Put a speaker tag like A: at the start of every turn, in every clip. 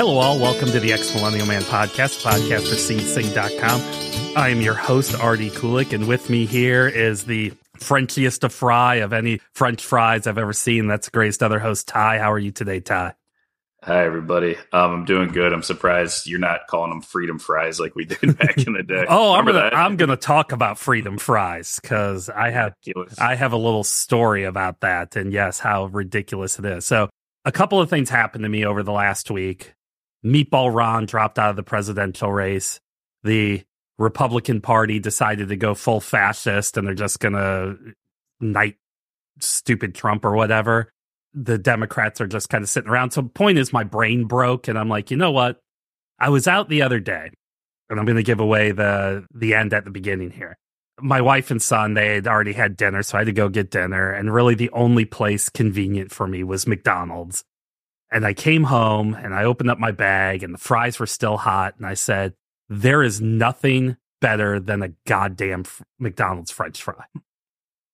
A: Hello, all. Welcome to the Ex Millennial Man podcast, podcast for SeedSync.com. I am your host, Artie Kulik, and with me here is the Frenchiest of fry of any French fries I've ever seen. That's the greatest other host, Ty. How are you today, Ty?
B: Hi, everybody. Um, I'm doing good. I'm surprised you're not calling them freedom fries like we did back in the day.
A: oh, I'm gonna I'm gonna talk about freedom fries because I have I have a little story about that, and yes, how ridiculous it is. So, a couple of things happened to me over the last week. Meatball Ron dropped out of the presidential race. The Republican Party decided to go full fascist, and they're just gonna knight stupid Trump or whatever the Democrats are just kind of sitting around. So the point is my brain broke and I'm like, you know what? I was out the other day and I'm going to give away the the end at the beginning here. My wife and son, they had already had dinner, so I had to go get dinner. And really the only place convenient for me was McDonald's. And I came home and I opened up my bag and the fries were still hot. And I said, there is nothing better than a goddamn McDonald's French fry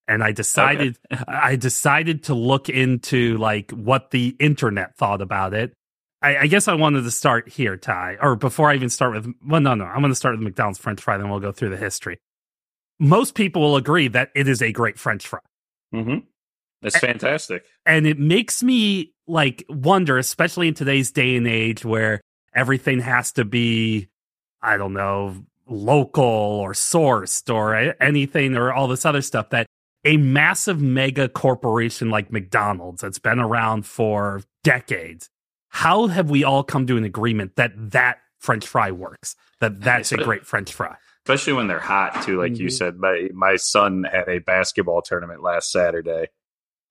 A: and I decided okay. I decided to look into like what the internet thought about it. I, I, guess I wanted to start here, Ty, or before I even start with well, no, no, I'm going to start with McDonald's French fry, then we'll go through the history. Most people will agree that it is a great French fry.
B: Mm-hmm. That's fantastic,
A: and it makes me like wonder, especially in today's day and age where everything has to be, I don't know, local or sourced or anything or all this other stuff that a massive mega corporation like McDonald's that's been around for decades, how have we all come to an agreement that that French fry works? That that's a great French fry,
B: especially when they're hot too. Like mm-hmm. you said, my my son had a basketball tournament last Saturday,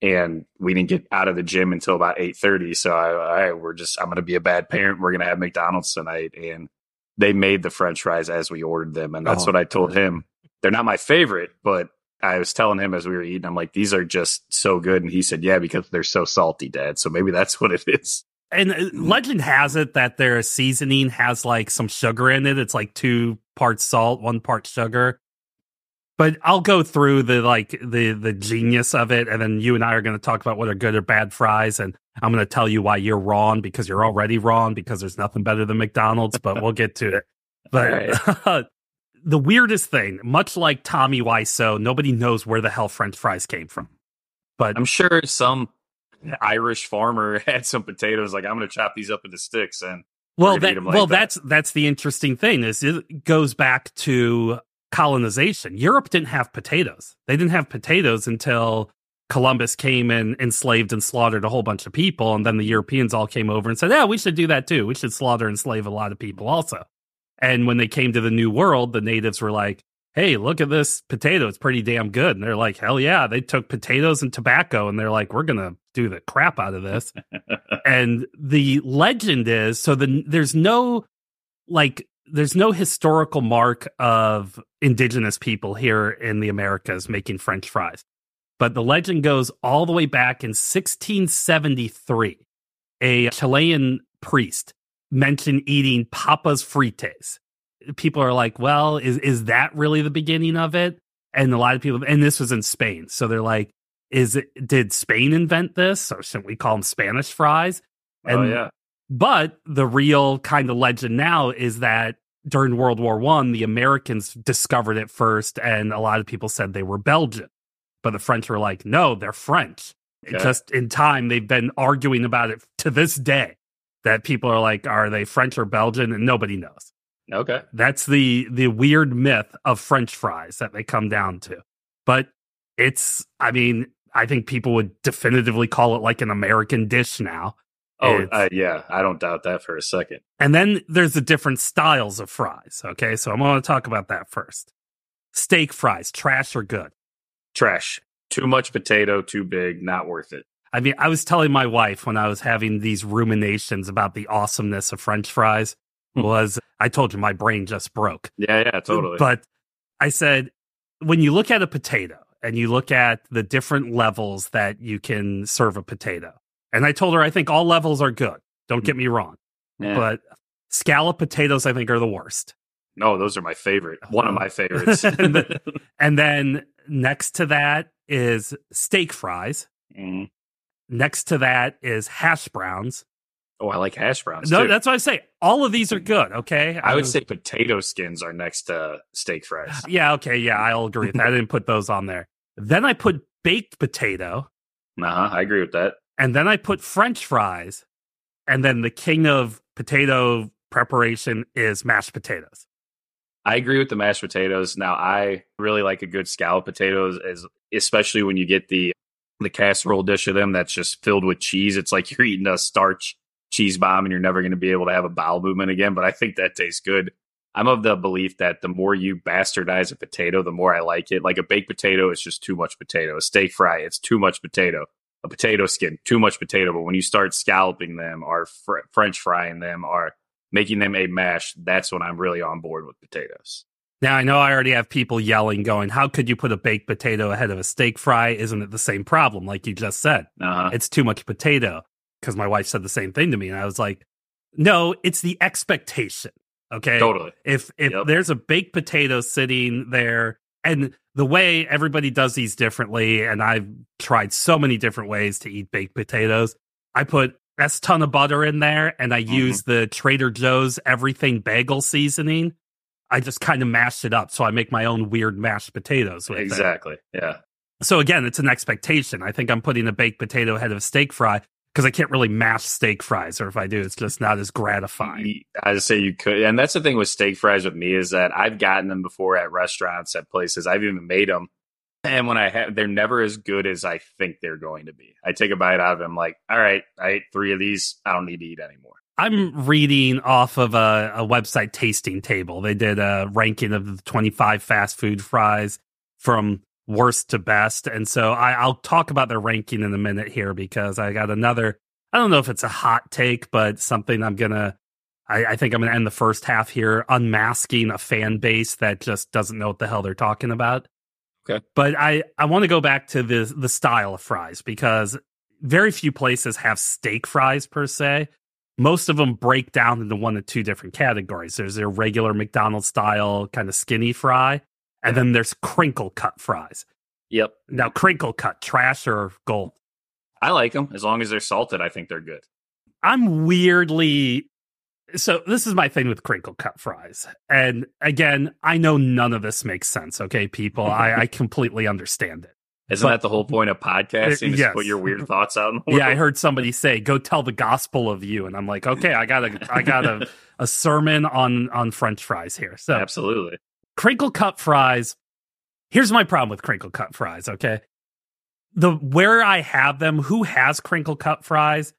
B: and we didn't get out of the gym until about eight thirty. So I, I we're just I'm going to be a bad parent. We're going to have McDonald's tonight, and they made the French fries as we ordered them, and that's oh, what I told him. They're not my favorite, but I was telling him as we were eating, I'm like, these are just so good. And he said, yeah, because they're so salty, dad. So maybe that's what it is.
A: And uh, legend has it that their seasoning has like some sugar in it. It's like two parts salt, one part sugar. But I'll go through the like the the genius of it, and then you and I are going to talk about what are good or bad fries, and I'm going to tell you why you're wrong because you're already wrong because there's nothing better than McDonald's. But we'll get to it. But right. the weirdest thing, much like Tommy Wiseau, nobody knows where the hell French fries came from. But
B: I'm sure some Irish farmer had some potatoes. Like I'm going to chop these up into sticks and
A: well, that, like well, that. that's that's the interesting thing is it goes back to colonization. Europe didn't have potatoes. They didn't have potatoes until Columbus came and enslaved and slaughtered a whole bunch of people, and then the Europeans all came over and said, "Yeah, we should do that too. We should slaughter and slave a lot of people also." And when they came to the new world, the natives were like, hey, look at this potato. It's pretty damn good. And they're like, hell yeah. They took potatoes and tobacco and they're like, we're going to do the crap out of this. and the legend is so the, there's no like, there's no historical mark of indigenous people here in the Americas making French fries. But the legend goes all the way back in 1673. A Chilean priest mentioned eating papas frites. People are like, well, is is that really the beginning of it? And a lot of people, and this was in Spain, so they're like, is it? Did Spain invent this, or shouldn't we call them Spanish fries?
B: Oh, and, oh yeah.
A: But the real kind of legend now is that during World War One, the Americans discovered it first, and a lot of people said they were Belgian, but the French were like, no, they're French. Okay. Just in time, they've been arguing about it to this day that people are like, are they French or Belgian? And nobody knows.
B: Okay.
A: That's the the weird myth of French fries that they come down to. But it's I mean, I think people would definitively call it like an American dish now.
B: Oh, uh, yeah, I don't doubt that for a second.
A: And then there's the different styles of fries. Okay, so I'm going to talk about that first. Steak fries, trash or good?
B: Trash. Too much potato, too big, not worth it.
A: I mean, I was telling my wife when I was having these ruminations about the awesomeness of French fries hmm. was I told you my brain just broke.
B: Yeah, yeah, totally.
A: But I said when you look at a potato and you look at the different levels that you can serve a potato, and I told her I think all levels are good. Don't get me wrong, yeah. but scallop potatoes I think are the worst.
B: No, those are my favorite. One of my favorites.
A: and, then, and, then, next to that is steak fries. Mm. Next to that is hash browns.
B: Oh, I like hash browns.
A: No,
B: too.
A: that's what I say. All of these are good. Okay,
B: I would say potato skins are next to steak fries.
A: Yeah, okay, yeah, I'll agree with that. I didn't put those on there. Then I put baked potato,
B: Uh huh. I agree with that.
A: And then I put French fries, and then the king of potato preparation is mashed potatoes.
B: I agree with the mashed potatoes. Now, I really like a good scallop potatoes, as especially when you get the the casserole dish of them that's just filled with cheese. It's like you're eating a starch cheese bomb, and you're never going to be able to have a bowel movement again. But I think that tastes good. I'm of the belief that the more you bastardize a potato, the more I like it. Like a baked potato is just too much potato. A steak fry, it's too much potato. A potato skin, too much potato. But when you start scalloping them, or fr- French frying them, or making them a mash, that's when I'm really on board with potatoes.
A: Now I know I already have people yelling, going, "How could you put a baked potato ahead of a steak fry? Isn't it the same problem?" Like you just said,
B: Uh-huh.
A: it's too much potato. Because my wife said the same thing to me, and I was like, "No, it's the expectation." Okay,
B: Totally.
A: if if
B: Yep.
A: there's a baked potato sitting there and the way everybody does these differently and i've tried so many different ways to eat baked potatoes i put s ton of butter in there and i
B: Mhm.
A: use the trader joe's everything bagel seasoning i just kind of mash it up so i make my own weird mashed potatoes with it.
B: Exactly. Yeah.
A: so again it's an expectation i think i'm putting a baked potato ahead of a steak fry because i can't really mash steak fries or if i do it's just not as gratifying
B: I say you could, and that's the thing with steak fries with me is that I've gotten them before at restaurants, at places. I've even made them, and when I have, they're never as good as I think they're going to be. I take a bite out of them, like, all right, I ate three of these. I don't need to eat anymore.
A: I'm reading off of a, a website tasting table. They did a ranking of the 25 fast food fries from worst to best. And so I, I'll talk about their ranking in a minute here because I got another, I don't know if it's a hot take, but something I'm going to, I think I'm going to end the first half here unmasking a fan base that just doesn't know what the hell they're talking about.
B: Okay.
A: But I, I want to go back to the, the style of fries because very few places have steak fries per se most of them break down into one of two different categories. There's their regular McDonald's style kind of skinny fry, and then there's crinkle cut fries.
B: Yep.
A: Now, crinkle cut, trash or gold?
B: I like them as long as they're salted. I think they're good.
A: I'm weirdly. So, this is my thing with crinkle cut fries. And again, I know none of this makes sense. Okay, people, I, I completely understand it.
B: Isn't
A: But-
B: that the whole point of podcasting? Is
A: Yes.
B: put your weird thoughts out. In the
A: Yeah, I heard somebody say, "Go tell the gospel of you," and I'm like, "Okay, I got a, I got a, a sermon on on French fries here." So,
B: Absolutely.
A: Crinkle cut fries. Here's my problem with crinkle cut fries, okay? The where I have them, who has crinkle cut fries,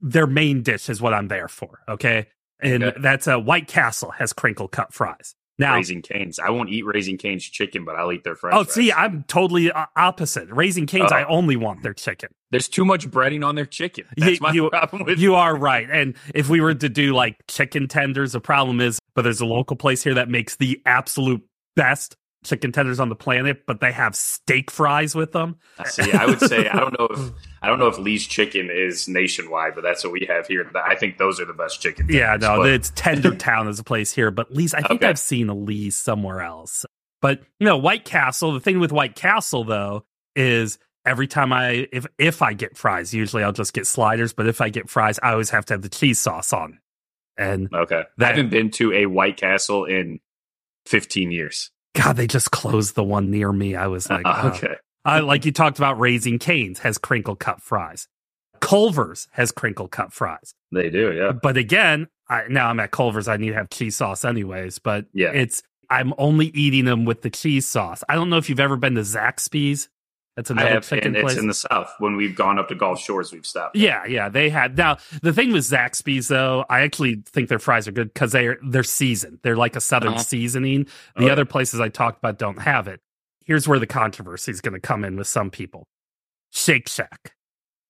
A: their main dish is what I'm there for, okay? And
B: Okay.
A: that's a White Castle has crinkle cut fries. Now,
B: Raising Canes. I won't eat Raising Canes chicken, but I'll eat their french
A: oh,
B: fries.
A: see, I'm totally uh, opposite. Raising Canes, I
B: Oh.
A: only want their chicken.
B: There's too much breading on their chicken.
A: You-
B: That's my
A: you-
B: problem with
A: You are right. And if we were to do like chicken tenders, the problem is, but there's a local place here that makes the absolute best chicken tenders on the planet, but they have steak fries with them.
B: See, I would say I don't know if I don't know if Lee's Chicken is nationwide, but that's what we have here. I think those are the best chicken.
A: Yeah, no,
B: but-
A: it's Tender Town is a place here, but Lee's, I think
B: Okay.
A: I've seen a Lee's somewhere else. But no, White Castle, the thing with White Castle though is every time I if if I get fries, usually I'll just get sliders, but if I get fries, I always have to have the cheese sauce on. And
B: okay.
A: That-
B: I haven't been to a White Castle in 15 years.
A: God, they just closed the one near me. I was like,
B: Uh,
A: oh. Uh, like you talked about, Raising Canes has crinkle cut fries. Culver's has crinkle cut fries.
B: They do, yeah.
A: But again, I, now I'm at Culver's. I need to have cheese sauce anyways. But
B: Yeah.
A: it's I'm only eating them with the cheese sauce. I don't know if you've ever been to Zaxby's. That's
B: I
A: another
B: have,
A: chicken
B: and
A: place.
B: it's in the South. When we've gone up to Gulf Shores, we've stopped.
A: yeah, yeah, they had. Now the thing with Zaxby's though, I actually think their fries are good because they're they're seasoned. They're like a southern
B: Uh-huh.
A: seasoning.
B: Oh,
A: The
B: yeah.
A: other places I talked about don't have it. Here's where the controversy is going to come in with some people. Shake Shack.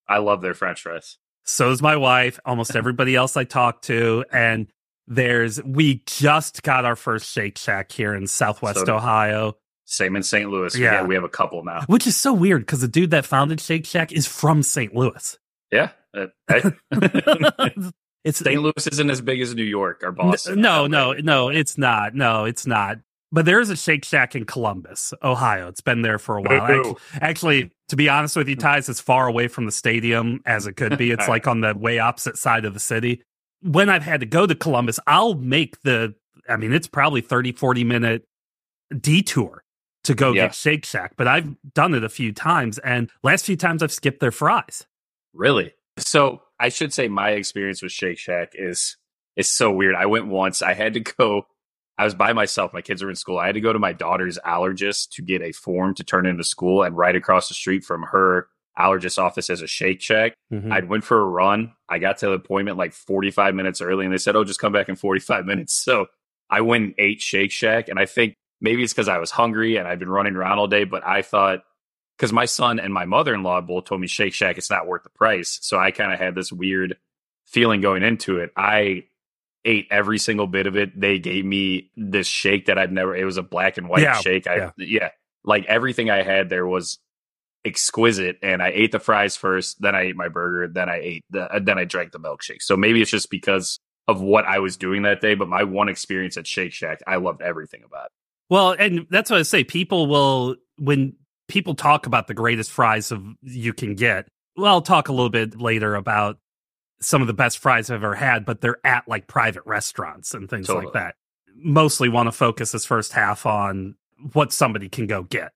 B: I love their French fries.
A: So is my wife, almost everybody else I talk to. And there's, we just got our first Shake Shack here in Southwest
B: So-
A: Ohio,
B: Same in St. Louis.
A: Yeah.
B: Yeah, we have a couple now.
A: which is so weird because the dude that founded Shake Shack is from St. Louis.
B: Yeah. Uh, I-
A: it's
B: St. Louis isn't as big as New York or Boston.
A: no, no, no, it's not. No, it's not. But there is a Shake Shack in Columbus, Ohio. It's been there for a while. Actually, actually, to be honest with you, Ties, it's as far away from the stadium as it could be. It's like on the way opposite side of the city. When I've had to go to Columbus, I'll make the, I mean, it's probably 30, 40 minute detour to go
B: Yeah.
A: get Shake Shack, but I've done it a few times. And last few times I've skipped their fries.
B: Really? So I should say my experience with Shake Shack is is so weird. I went once. I had to go. I was by myself. My kids were in school. I had to go to my daughter's allergist to get a form to turn into school. And right across the street from her allergist office is a Shake Shack.
A: Mhm.
B: I went for a run. I got to the appointment like 45 minutes early, and they said, "Oh, just come back in 45 minutes." So I went and ate Shake Shack, and I think maybe it's because I was hungry and I've been running around all day. But I thought because my son and my mother in law both told me Shake Shack it's not worth the price, so I kind of had this weird feeling going into it. I ate every single bit of it. They gave me this shake that I'd never. It was a black and white
A: Yeah,
B: shake. I
A: yeah.
B: yeah, like everything I had there was exquisite and I ate the fries first, then I ate my burger, then I ate the uh, then I drank the milkshake. So maybe it's just because of what I was doing that day, but my one experience at Shake Shack, I loved everything about it.
A: Well, and that's what I say. People will when people talk about the greatest fries of you can get. Well, I'll talk a little bit later about some of the best fries I've ever had, but they're at like private restaurants and things
B: Totally.
A: like that. Mostly want to focus this first half on what somebody can go get.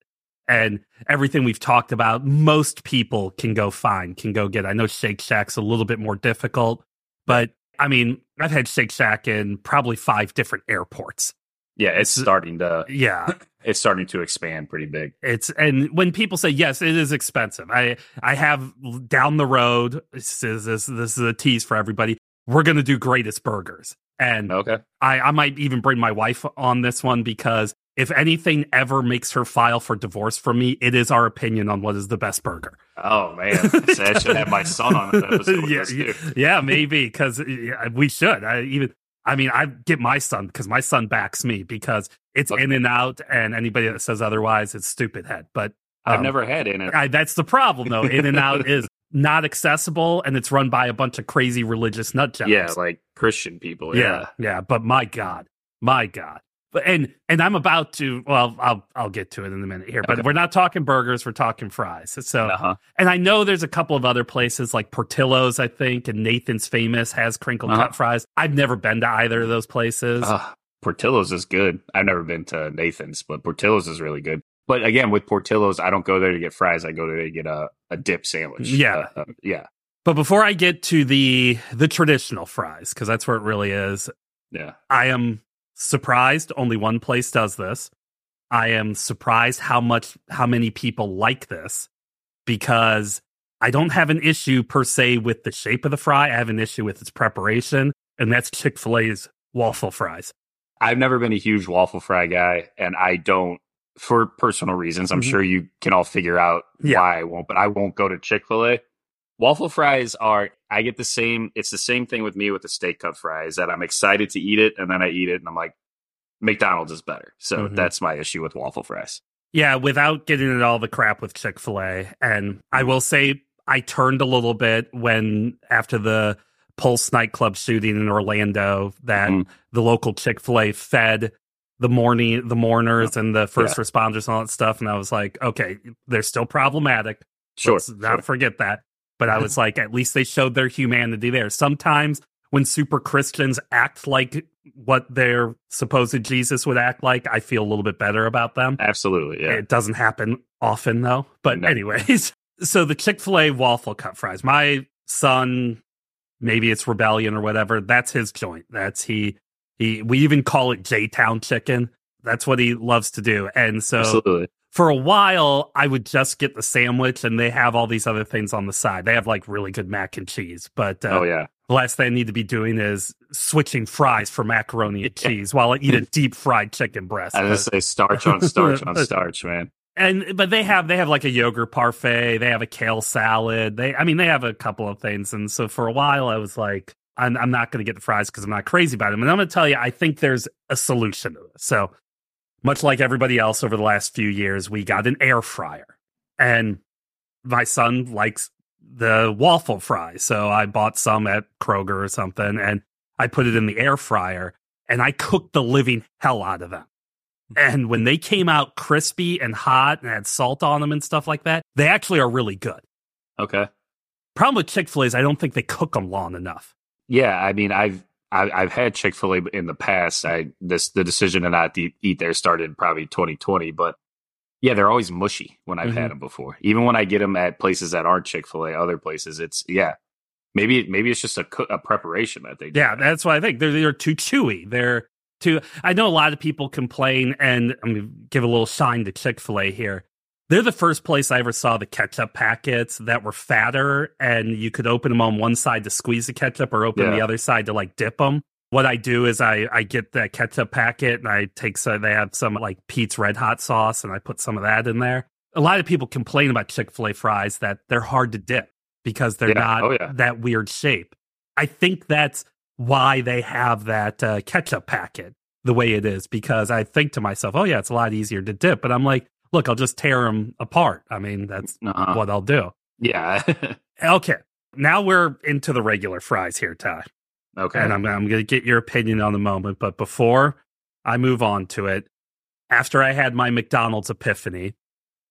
A: And everything we've talked about, most people can go find, can go get. I know Shake Shack's a little bit more difficult, but I mean, I've had Shake Shack in probably five different airports.
B: Yeah, it's starting to
A: Yeah.
B: It's starting to expand pretty big.
A: It's and when people say yes, it is expensive. I I have down the road. This is this, this is a tease for everybody. We're gonna do greatest burgers, and
B: Okay.
A: I I might even bring my wife on this one because if anything ever makes her file for divorce from me, it is our opinion on what is the best burger.
B: Oh man, so I should have my son on an episode.
A: yeah, yeah, maybe because we should. I even. I mean, I get my son because my son backs me because it's
B: Okay.
A: in and out, and anybody that says otherwise, it's stupid head. But
B: I've
A: um,
B: never had in it.
A: I, that's the problem, though. In and Out is not accessible, and it's run by a bunch of crazy religious nut jobs.
B: Yeah, like Christian people.
A: yeah,
B: Yeah.
A: yeah. But my God, my God. But and and I'm about to. Well, I'll I'll get to it in a minute here. But
B: Okay.
A: we're not talking burgers. We're talking fries. So,
B: Uh-huh.
A: and I know there's a couple of other places like Portillo's, I think, and Nathan's Famous has crinkle
B: Uh-huh.
A: cut fries. I've never been to either of those places.
B: Ah, Portillo's is good. I've never been to Nathan's, but Portillo's is really good. But again, with Portillo's, I don't go there to get fries. I go there to get a, a dip sandwich.
A: Yeah.
B: Uh, uh, yeah.
A: But before I get to the the traditional fries, because that's where it really is,
B: Yeah.
A: I am surprised only one place does this. I am surprised how much how many people like this because I don't have an issue per se with the shape of the fry. I have an issue with its preparation, and that's Chick-fil-A's waffle fries.
B: I've never been a huge waffle fry guy, and I don't, for personal reasons. I'm
A: Mhm.
B: sure you can all figure out
A: Yeah.
B: why I won't, but I won't go to Chick fil A. Waffle fries are, I get the same, it's the same thing with me with the steak cut fries that I'm excited to eat it, and then I eat it, and I'm like, McDonald's is better. So
A: Mhm.
B: that's my issue with waffle fries.
A: Yeah, without getting into all the crap with Chick fil A. And I will say, I turned a little bit when, after the Pulse nightclub shooting in Orlando, that
B: Mhm.
A: the local Chick fil A fed the morning, the mourners and the first responders and all that stuff. And I was like, okay, they're still problematic.
B: Sure.
A: Let's not
B: sure.
A: forget that. But I was like, at least they showed their humanity there. Sometimes when super Christians act like what their supposed Jesus would act like, I feel a little bit better about them.
B: Absolutely. Yeah.
A: It doesn't happen often though. But
B: No.
A: anyways, so the Chick-fil-A waffle cut fries. My son, maybe it's rebellion or whatever, that's his joint. That's he he we even call it J-Town chicken. That's what he loves to do. And so
B: Absolutely.
A: For a while I would just get the sandwich and they have all these other things on the side. They have like really good mac and cheese, but uh,
B: oh, yeah.
A: the last thing I need to be doing is switching fries for macaroni and cheese while I eat a deep fried chicken breast.
B: I just say starch on starch on starch, man.
A: and but they have they have like a yogurt parfait they have a kale salad they i mean they have a couple of things and so for a while i was like i'm, I'm not going to get the fries because i'm not crazy about them and i'm going to tell you i think there's a solution to this so much like everybody else over the last few years we got an air fryer and my son likes the waffle fry so i bought some at kroger or something and i put it in the air fryer and i cooked the living hell out of them And when they came out crispy and hot and had salt on them and stuff like that, they actually are really good.
B: Okay.
A: Problem with Chick fil A is I don't think they cook them long enough.
B: Yeah, I mean, I've I, I've had Chick Fil A in the past. I this the decision to not eat, eat there started probably 2020, but yeah, they're always mushy when I've mm-hmm. had them before. Even when I get them at places that aren't Chick Fil A, other places, it's yeah. Maybe maybe it's just a, a preparation that they do.
A: Yeah, that's why I think they're they're too chewy. They're too. I know a lot of people complain, and I'm gonna give a little sign to Chick Fil A here. They're the first place I ever saw the ketchup packets that were fatter, and you could open them on one side to squeeze the ketchup, or open yeah. the other side to like dip them. What I do is I I get that ketchup packet and I take some. They have some like Pete's Red Hot sauce, and I put some of that in there. A lot of people complain about Chick Fil A fries that they're hard to dip because they're yeah. not oh, yeah. that weird shape. I think that's why they have that uh, ketchup packet the way it is because I think to myself, oh yeah, it's a lot easier to dip. But I'm like, look, I'll just tear them apart. I mean, that's uh-huh. what I'll do.
B: Yeah.
A: okay. Now we're into the regular fries here, Ty.
B: Okay.
A: And I'm, I'm going to get your opinion on the moment. But before I move on to it, after I had my McDonald's epiphany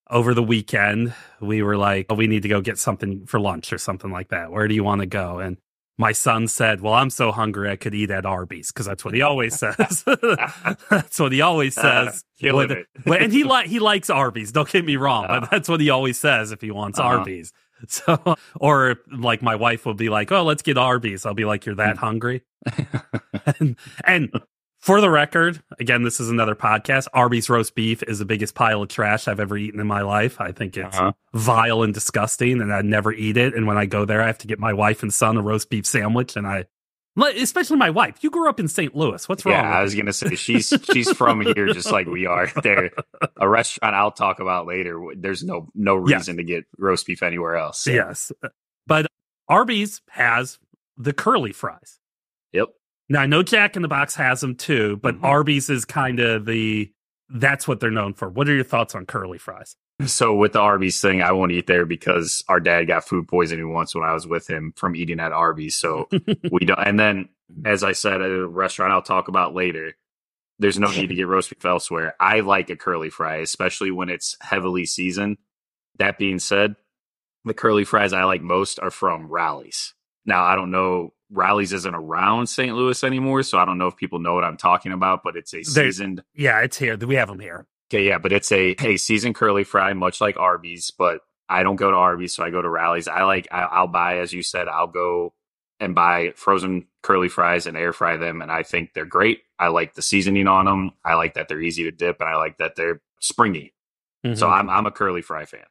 A: over the weekend, we were like, oh, we need to go get something for lunch or something like that. Where do you want to go? And my son said, "Well, I'm so hungry I could eat at Arby's because that's what he always says. that's what he always says. Uh, when, when, and he li- he likes Arby's. Don't get me wrong, uh, but that's what he always says if he wants uh-huh. Arby's. So, or like my wife will be like, "Oh, let's get Arby's." I'll be like, "You're that hungry?" and, and for the record, again, this is another podcast. Arby's roast beef is the biggest pile of trash I've ever eaten in my life. I think it's uh-huh. vile and disgusting, and I'd never eat it. And when I go there, I have to get my wife and son a roast beef sandwich, and I, especially my wife. You grew up in St. Louis. What's wrong?
B: Yeah, I was gonna say she's she's from here, just like we are. There, a restaurant I'll talk about later. There's no no reason to get roast beef anywhere else.
A: So. Yes, but Arby's has the curly fries.
B: Yep.
A: Now I know Jack in the Box has them too, but mm-hmm. Arby's is kind of the that's what they're known for. What are your thoughts on curly fries?
B: So with the Arby's thing, I won't eat there because our dad got food poisoning once when I was with him from eating at Arby's. So we don't. And then, as I said at a restaurant I'll talk about later, there's no need to get roast beef elsewhere. I like a curly fry, especially when it's heavily seasoned. That being said, the curly fries I like most are from Rally's. Now I don't know Rally's isn't around St. Louis anymore, so I don't know if people know what I'm talking about, but it's a seasoned.
A: yeah, it's here. We have them here.
B: Okay, yeah, but it's a a seasoned curly fry, much like Arby's. But I don't go to Arby's, so I go to Rallies. I like I, I'll buy, as you said, I'll go and buy frozen curly fries and air fry them, and I think they're great. I like the seasoning on them. I like that they're easy to dip, and I like that they're springy. Mm-hmm. So I'm I'm a curly fry fan.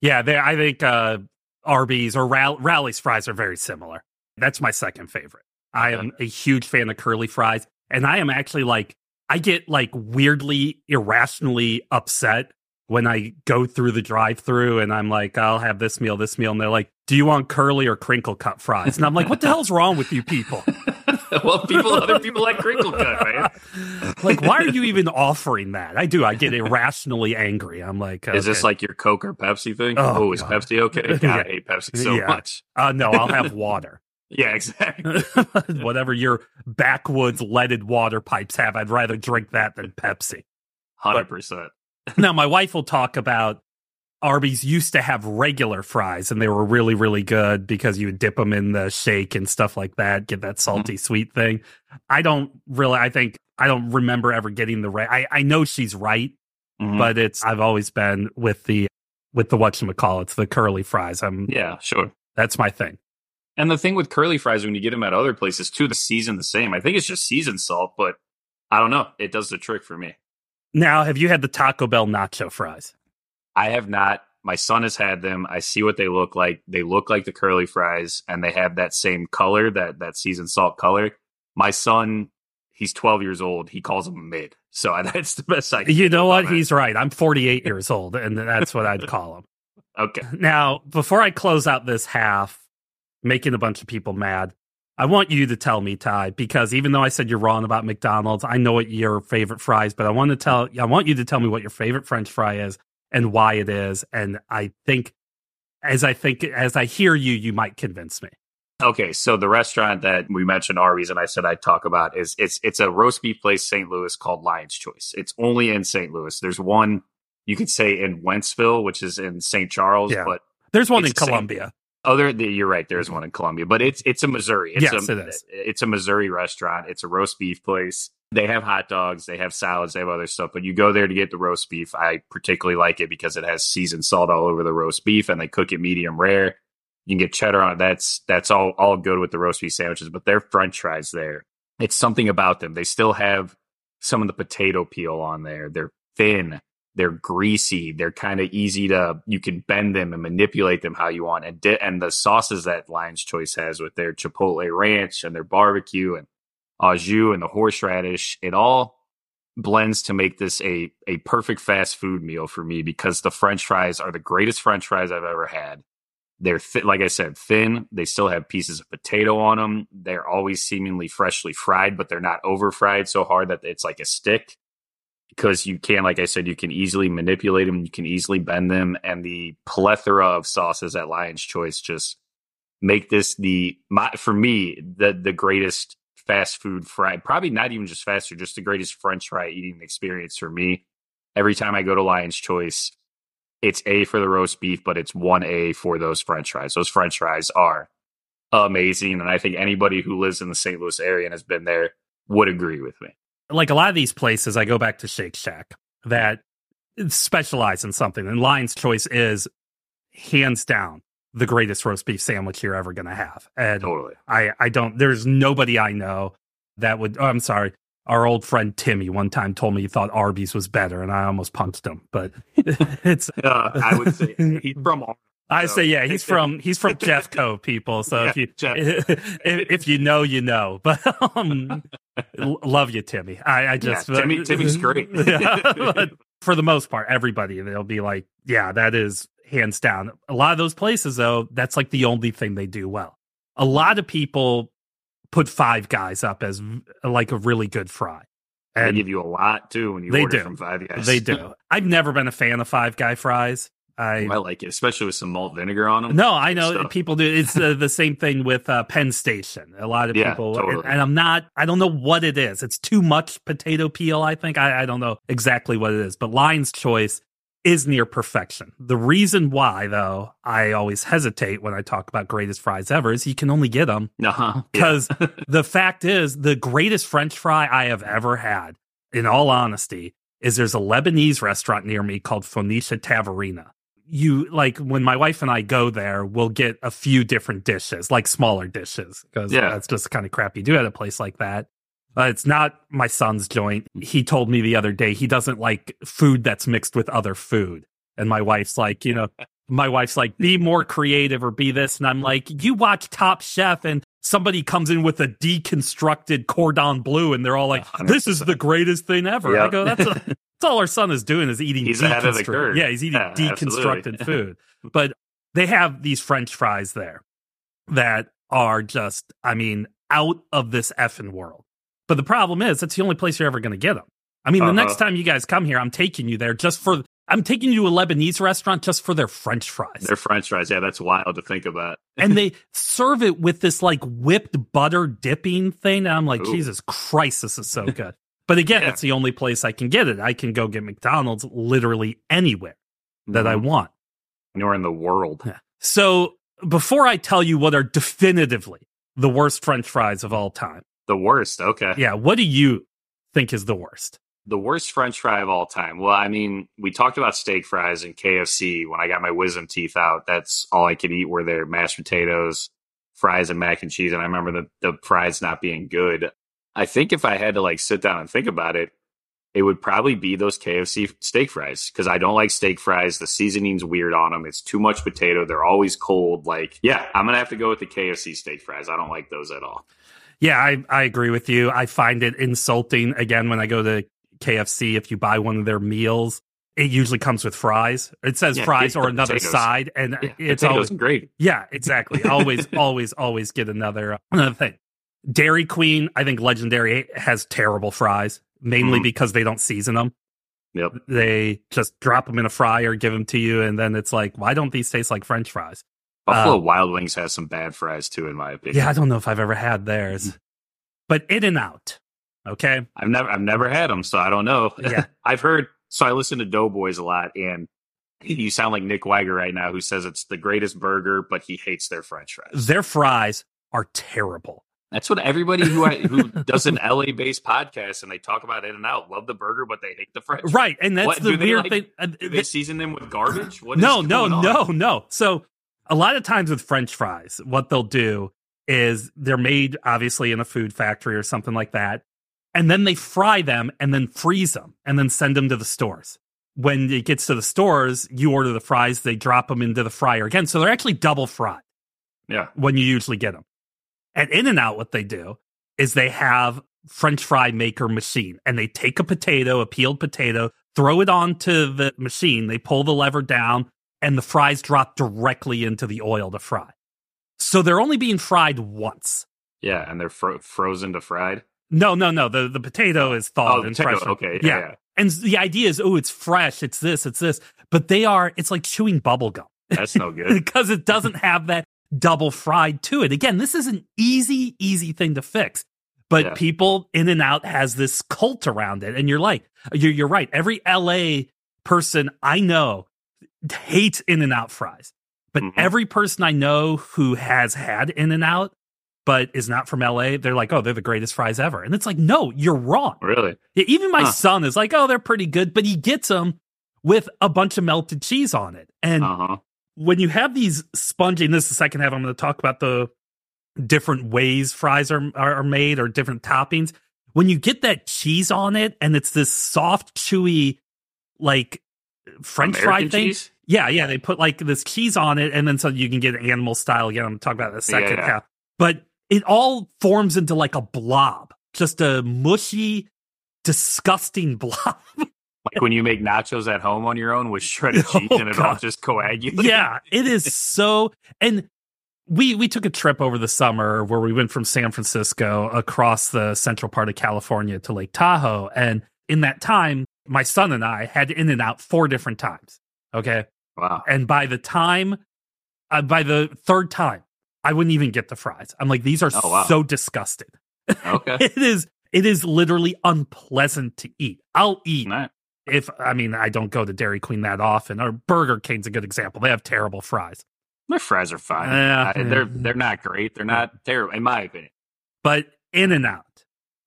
A: Yeah, they I think uh, Arby's or Rally's fries are very similar. That's my second favorite. I am a huge fan of curly fries. And I am actually like, I get like weirdly, irrationally upset when I go through the drive through and I'm like, I'll have this meal, this meal. And they're like, do you want curly or crinkle cut fries? And I'm like, what the hell's wrong with you people?
B: well, people, other people like crinkle cut, right?
A: like, why are you even offering that? I do. I get irrationally angry. I'm like,
B: okay. is this like your Coke or Pepsi thing? Oh, oh is Pepsi okay? God, yeah. I hate Pepsi so yeah. much.
A: Uh, no, I'll have water.
B: Yeah, exactly.
A: Whatever your backwoods leaded water pipes have, I'd rather drink that than Pepsi.
B: 100%.
A: now, my wife will talk about Arby's used to have regular fries and they were really, really good because you would dip them in the shake and stuff like that, get that mm-hmm. salty mm-hmm. sweet thing. I don't really, I think, I don't remember ever getting the right. I, I know she's right, mm-hmm. but it's, I've always been with the, with the whatchamacallits, the curly fries. I'm,
B: yeah, sure.
A: That's my thing.
B: And the thing with curly fries, when you get them at other places too, the season the same. I think it's just seasoned salt, but I don't know. It does the trick for me.
A: Now, have you had the Taco Bell nacho fries?
B: I have not. My son has had them. I see what they look like. They look like the curly fries, and they have that same color, that that seasoned salt color. My son, he's 12 years old. He calls them mid. So that's the best I.
A: You know what? He's right. I'm 48 years old, and that's what I'd call them.
B: Okay.
A: Now, before I close out this half, making a bunch of people mad. I want you to tell me, Ty, because even though I said you're wrong about McDonald's, I know what your favorite fries, but I want to tell I want you to tell me what your favorite French fry is and why it is. And I think as I think as I hear you, you might convince me.
B: Okay, so the restaurant that we mentioned Arby's and I said I'd talk about is it's it's a roast beef place St. Louis called Lion's Choice. It's only in St. Louis. There's one you could say in Wentzville, which is in St. Charles,
A: Yeah.
B: but
A: There's one in. Columbia.
B: Oh, there, the, you're right. There's one in Columbia, but it's it's a Missouri. It's
A: Yes,
B: a,
A: it is.
B: It's a Missouri restaurant. It's a roast beef place. They have hot dogs, they have salads, they have other stuff. But you go there to get the roast beef. I particularly like it because it has seasoned salt all over the roast beef, and they cook it medium rare. You can get cheddar on it. That's that's all all good with the roast beef sandwiches. But their French fries there, it's something about them. They still have some of the potato peel on there. They're thin they're greasy they're kind of easy to you can bend them and manipulate them how you want and di- and the sauces that lion's choice has with their chipotle ranch and their barbecue and au jus and the horseradish it all blends to make this a a perfect fast food meal for me because the french fries are the greatest french fries i've ever had. They're thi- like i said thin they still have pieces of potato on them they're always seemingly freshly fried but they're not over fried so hard that it's like a stick because you can, like I said, you can easily manipulate them, you can easily bend them, and the plethora of sauces at Lion's Choice just make this the my, for me the the greatest fast food fry. Probably not even just fast food, just the greatest French fry eating experience for me. Every time I go to Lion's Choice, it's A for the roast beef, but it's one A for those French fries. Those French fries are amazing, and I think anybody who lives in the St. Louis area and has been there would agree with me.
A: Like a lot of these places, I go back to Shake Shack that specialize in something, and Lion's Choice is hands down the greatest roast beef sandwich you're ever going to have. And
B: Totally.
A: I, I don't, there's nobody I know that would, oh, I'm sorry. Our old friend Timmy one time told me he thought Arby's was better, and I almost punched him. But it's,
B: Uh, I would say he's from
A: I
B: So-
A: say, yeah, he's from he's from Jeffco, people. So if you if, if you know, you know. But um, love you, Timmy. I, I just
B: Yeah, Timmy- Timmy's great.
A: Yeah, but for the most part, everybody they'll be like, yeah, that is hands down. A lot of those places, though, that's like the only thing they do well. A lot of people put Five Guys up as like a really good fry,
B: They give you a lot too when you
A: They
B: order
A: do.
B: from Five Guys.
A: they do. I've never been a fan of Five Guy fries. I
B: I like it, especially with some malt vinegar on them.
A: No, I know
B: stuff.
A: people do. It's uh, the same thing with uh, Penn Station. A lot of
B: Yeah,
A: people,
B: totally.
A: and, I'm not. I don't know what it is. It's too much potato peel. I think I, I don't know exactly what it is. But Lion's Choice is near perfection. The reason why, though, I always hesitate when I talk about greatest fries ever is you can only get them
B: Uh-huh.
A: because the fact is the greatest French fry I have ever had. In all honesty, is there's a Lebanese restaurant near me called Phoenicia Taverna. You like when my wife and I go there, we'll get a few different dishes, like smaller dishes, because
B: Yeah.
A: that's just kind of crap you do at a place like that. Uh, it's not my son's joint. He told me the other day he doesn't like food that's mixed with other food. And my wife's like, you know, my wife's like, be more creative or be this. And I'm like, you watch Top Chef and somebody comes in with a deconstructed cordon bleu and they're all like, this is the greatest thing ever. I go, that's, a, that's all our son is doing is eating
B: He's ahead of the curve.
A: Yeah, he's eating
B: Yeah,
A: deconstructed food. But they have these French fries there that are just, I mean, out of this effing world. But the problem is, it's the only place you're ever going to get them. I mean, the
B: Uh-huh.
A: next time you guys come here, I'm taking you there just for. I'm taking you to a Lebanese restaurant just for their French fries,
B: They're French fries. Yeah, that's wild to think about.
A: and they serve it with this like whipped butter dipping thing. And I'm like,
B: Ooh.
A: Jesus Christ, this is so good. But again,
B: Yeah.
A: it's the only place I can get it. I can go get McDonald's literally anywhere that I
B: Mhm.
A: want.
B: Anywhere in the world.
A: So before I tell you what are definitively the worst French fries of all time,
B: The worst. Okay.
A: yeah, what do you think is the worst?
B: The worst French fry of all time. Well, I mean, we talked about steak fries and KFC when I got my wisdom teeth out. That's all I could eat were their mashed potatoes, fries, and mac and cheese. And I remember the, the fries not being good. I think if I had to like sit down and think about it, it would probably be those KFC steak fries because I don't like steak fries. The seasoning's weird on them. It's too much potato. They're always cold. Like, yeah, I'm gonna have to go with the KFC steak fries. I don't like those at all.
A: Yeah, I, I agree with you. I find it insulting again when I go to KFC. If you buy one of their meals, it usually comes with fries. It says
B: Yeah,
A: fries or another
B: potatoes.
A: side, and
B: Yeah,
A: it's always
B: great.
A: yeah, exactly. Always, always, always get another another thing. Dairy Queen, I think Legendary has terrible fries, mainly
B: Mhm.
A: because they don't season them.
B: Yep.
A: They just drop them in a fryer, give them to you, and then it's like, why don't these taste like French fries?
B: Buffalo uh, Wild Wings has some bad fries too, in my opinion.
A: Yeah, I don't know if I've ever had theirs, but In and Out. Okay,
B: I've never I've never had them, so I don't know.
A: Yeah,
B: I've heard. So I listen to Doughboys a lot, and you sound like Nick Wiger right now, who says it's the greatest burger, but he hates their French fries.
A: Their fries are terrible.
B: That's what everybody who I, who does an LA based podcast and they talk about In and Out love the burger, but they hate the French. Fries.
A: Right, and that's what, the weird
B: like,
A: thing.
B: Uh, do they season them with garbage? What
A: no, no, no, no. So a lot of times with French fries, what they'll do is they're made obviously in a food factory or something like that, and then they fry them and then freeze them and then send them to the stores. When it gets to the stores, you order the fries, they drop them into the fryer again, so they're actually double fried.
B: Yeah,
A: when you usually get them. At In and Out, what they do is they have French fry maker machine and they take a potato, a peeled potato, throw it onto the machine, they pull the lever down, and the fries drop directly into the oil to fry. So they're only being fried once.
B: Yeah, and they're fro- frozen to fried.
A: No, no, no. The the potato oh. is thawed
B: oh,
A: and
B: potato,
A: fresh.
B: Okay, yeah,
A: yeah. yeah. And the idea is, oh, it's fresh, it's this, it's this. But they are, it's like chewing bubble gum.
B: That's no good.
A: because it doesn't have that double fried to it. Again, this is an easy, easy thing to fix. But yeah. people in and out has this cult around it. And you're like, you're, you're right. Every LA person I know hates in and out fries. But mm-hmm. every person I know who has had in and out but is not from LA, they're like, oh, they're the greatest fries ever. And it's like, no, you're wrong.
B: Really?
A: Even my huh. son is like, oh, they're pretty good, but he gets them with a bunch of melted cheese on it. And uh-huh when you have these spongy, and this is the second half, I'm going to talk about the different ways fries are, are made or different toppings. When you get that cheese on it and it's this soft, chewy, like French fry thing. Cheese? Yeah, yeah. They put like this cheese on it, and then so you can get animal style again. I'm going to talk about the second yeah. half. But it all forms into like a blob, just a mushy, disgusting blob.
B: Like when you make nachos at home on your own with shredded oh, cheese oh, and it God. all just coagulates.
A: Yeah, it is so. And we we took a trip over the summer where we went from San Francisco across the central part of California to Lake Tahoe, and in that time, my son and I had in and out four different times. Okay,
B: wow.
A: And by the time, uh, by the third time, I wouldn't even get the fries. I'm like, these are oh, wow. so disgusting.
B: Okay,
A: it is. It is literally unpleasant to eat. I'll eat if I mean I don't go to Dairy Queen that often, or Burger King's a good example. They have terrible fries.
B: Their fries are fine. Uh, I, they're they're not great. They're not terrible in my opinion.
A: But In and Out.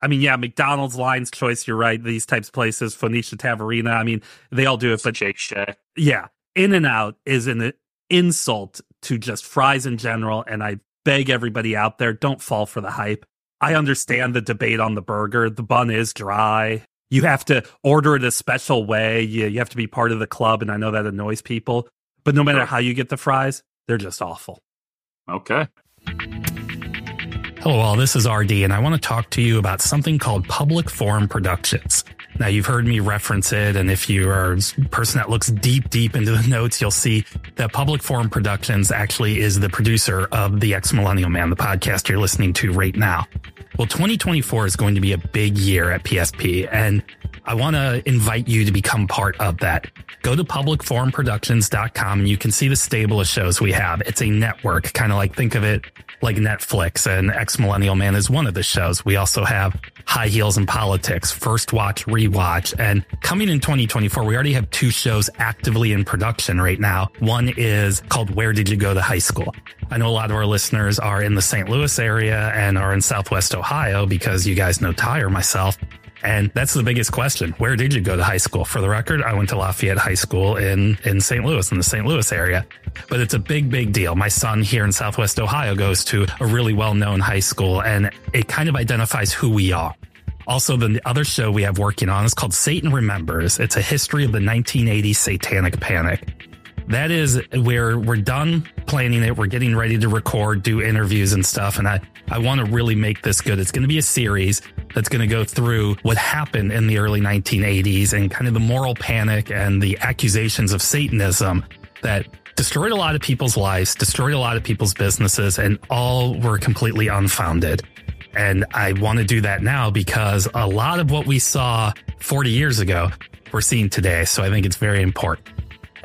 A: I mean, yeah, McDonald's, Lion's Choice. You're right. These types of places, Phoenicia Taverna. I mean, they all do it. But
B: Shake Shack.
A: Yeah, In and Out is an insult to just fries in general. And I beg everybody out there, don't fall for the hype. I understand the debate on the burger. The bun is dry you have to order it a special way. You, you have to be part of the club. And I know that annoys people. But no matter how you get the fries, they're just awful.
B: Okay.
A: Hello, all. This is RD, and I want to talk to you about something called Public Forum Productions. Now, you've heard me reference it, and if you are a person that looks deep, deep into the notes, you'll see that Public Forum Productions actually is the producer of The Ex Millennial Man, the podcast you're listening to right now. Well, 2024 is going to be a big year at PFP, and I want to invite you to become part of that. Go to publicforumproductions.com and you can see the stable of shows we have. It's a network, kind of like think of it like Netflix and Ex Millennial Man is one of the shows. We also have High Heels and Politics, First Watch, Rewatch, and coming in 2024, we already have two shows actively in production right now. One is called Where Did You Go to High School? I know a lot of our listeners are in the St. Louis area and are in Southwest Ohio because you guys know Ty or myself. And that's the biggest question. Where did you go to high school? For the record, I went to Lafayette High School in, in St. Louis, in the St. Louis area. But it's a big, big deal. My son here in Southwest Ohio goes to a really well known high school and it kind of identifies who we are. Also, the other show we have working on is called Satan Remembers. It's a history of the 1980 satanic panic that is where we're done planning it. We're getting ready to record, do interviews and stuff. And I, I want to really make this good. It's going to be a series that's going to go through what happened in the early 1980s and kind of the moral panic and the accusations of Satanism that destroyed a lot of people's lives, destroyed a lot of people's businesses, and all were completely unfounded. And I want to do that now because a lot of what we saw 40 years ago, we're seeing today. So I think it's very important.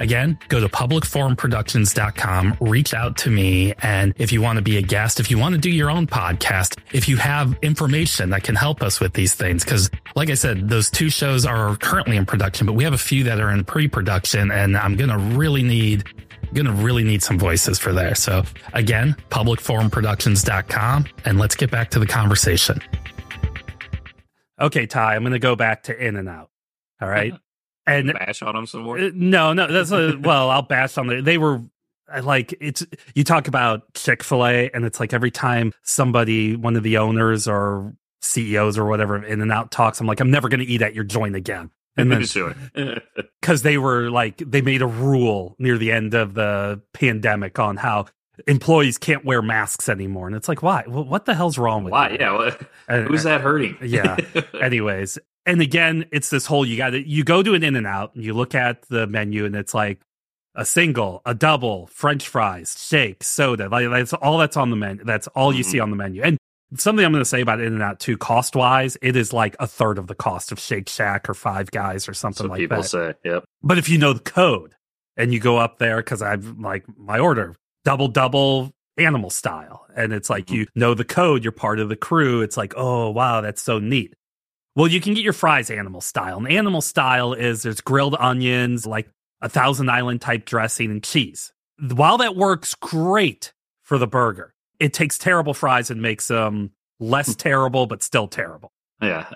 A: Again, go to publicforumproductions.com, reach out to me. And if you want to be a guest, if you want to do your own podcast, if you have information that can help us with these things, because like I said, those two shows are currently in production, but we have a few that are in pre-production and I'm going to really need going to really need some voices for there. So again, publicforumproductions.com and let's get back to the conversation. Okay, Ty, I'm going to go back to In and Out. All right.
B: and bash on them some more.
A: Uh, no, no, that's a, well, I'll bash on them. They were like it's you talk about Chick-fil-A and it's like every time somebody one of the owners or CEOs or whatever in and out talks I'm like I'm never going to eat at your joint again. And then cuz they were like they made a rule near the end of the pandemic on how employees can't wear masks anymore and it's like why well, what the hell's wrong with
B: why you? yeah well, who's that hurting
A: yeah anyways and again it's this whole you got to you go to an in and out and you look at the menu and it's like a single, a double, French fries, shake, soda. Like that's all that's on the menu. That's all you mm-hmm. see on the menu. And something I'm going to say about In and Out too, cost wise, it is like a third of the cost of Shake Shack or Five Guys or something so like
B: people
A: that.
B: say, yep.
A: But if you know the code and you go up there, because I've like my order double double animal style, and it's like mm-hmm. you know the code, you're part of the crew. It's like, oh wow, that's so neat. Well, you can get your fries animal style. And animal style is there's grilled onions, like a Thousand Island type dressing and cheese. While that works great for the burger, it takes terrible fries and makes them less hmm. terrible, but still terrible.
B: Yeah.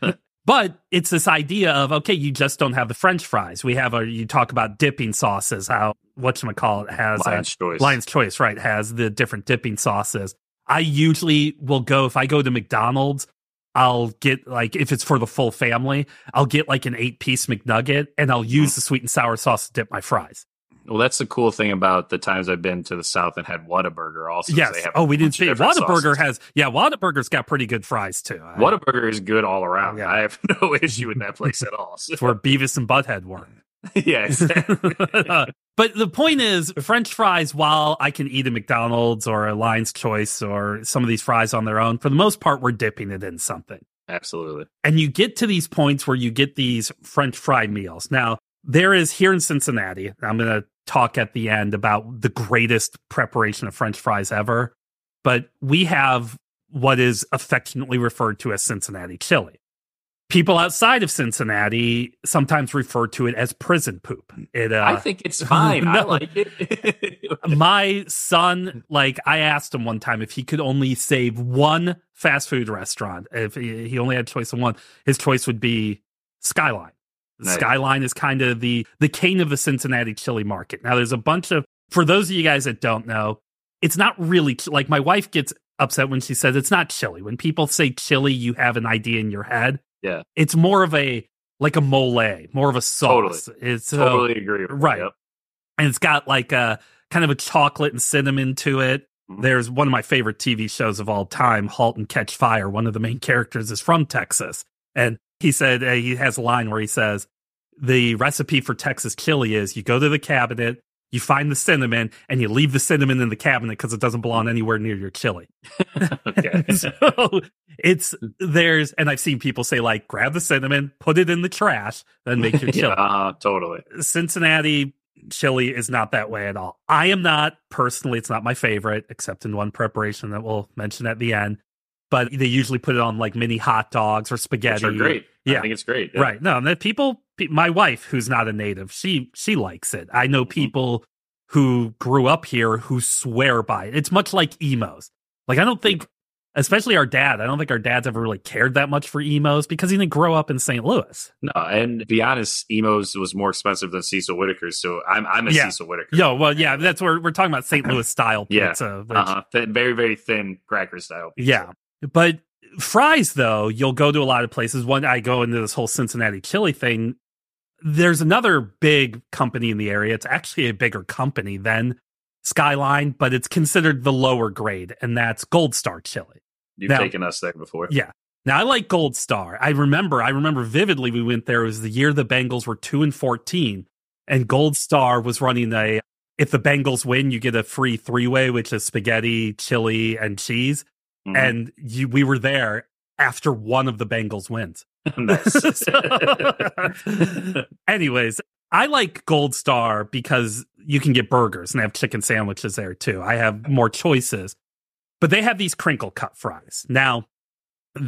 A: but it's this idea of, okay, you just don't have the French fries. We have a, you talk about dipping sauces, how, whatchamacallit has
B: Lion's
A: a,
B: Choice.
A: Lion's Choice, right, has the different dipping sauces. I usually will go, if I go to McDonald's, I'll get like if it's for the full family, I'll get like an eight piece McNugget and I'll use the sweet and sour sauce to dip my fries.
B: Well, that's the cool thing about the times I've been to the South and had Whataburger. Also,
A: yes. oh, we didn't see Whataburger has yeah. Whataburger's got pretty good fries too.
B: Whataburger is good all around. Oh, yeah. I have no issue with that place at all.
A: So. It's where Beavis and Butthead were.
B: exactly.
A: but the point is, French fries, while I can eat a McDonald's or a Lion's Choice or some of these fries on their own, for the most part, we're dipping it in something.
B: Absolutely.
A: And you get to these points where you get these French fry meals. Now, there is here in Cincinnati, I'm going to talk at the end about the greatest preparation of French fries ever, but we have what is affectionately referred to as Cincinnati chili people outside of Cincinnati sometimes refer to it as prison poop. It, uh,
B: I think it's fine. no, I like it.
A: my son, like, I asked him one time if he could only save one fast food restaurant, if he, he only had choice of one, his choice would be Skyline. Nice. Skyline is kind of the the king of the Cincinnati chili market. Now, there's a bunch of for those of you guys that don't know, it's not really like my wife gets upset when she says it's not chili. When people say chili, you have an idea in your head.
B: Yeah.
A: It's more of a like a mole, more of a sauce.
B: Totally.
A: It's
B: uh, totally agree.
A: right. Yep. And it's got like a kind of a chocolate and cinnamon to it. Mm-hmm. There's one of my favorite TV shows of all time, Halt and Catch Fire. One of the main characters is from Texas. And he said, uh, he has a line where he says, the recipe for Texas chili is you go to the cabinet, you find the cinnamon and you leave the cinnamon in the cabinet because it doesn't belong anywhere near your chili. okay. so it's there's, and I've seen people say like, grab the cinnamon, put it in the trash, then make your chili.
B: yeah, uh, totally.
A: Cincinnati chili is not that way at all. I am not personally, it's not my favorite, except in one preparation that we'll mention at the end. But they usually put it on like mini hot dogs or spaghetti.
B: Which are great. Yeah. I think it's great.
A: Yeah. Right. No, and people my wife who's not a native she she likes it i know mm-hmm. people who grew up here who swear by it it's much like Imo's like i don't think especially our dad i don't think our dad's ever really cared that much for Imo's because he didn't grow up in st louis
B: no and to be honest Imo's was more expensive than Cecil Whittaker so i'm, I'm a
A: yeah.
B: Cecil Whittaker
A: yo well yeah that's where we're talking about st louis style pizza
B: yeah. uh-huh. very very thin cracker style
A: pizza. yeah but fries though you'll go to a lot of places one i go into this whole cincinnati chili thing there's another big company in the area. It's actually a bigger company than Skyline, but it's considered the lower grade, and that's Gold Star Chili.
B: You've now, taken us there before.
A: Yeah. Now I like Gold Star. I remember, I remember vividly we went there. It was the year the Bengals were two and fourteen, and Gold Star was running a if the Bengals win, you get a free three way, which is spaghetti, chili, and cheese. Mm-hmm. And you, we were there after one of the Bengals wins. anyways, I like Gold Star because you can get burgers and they have chicken sandwiches there too. I have more choices. But they have these crinkle cut fries. Now,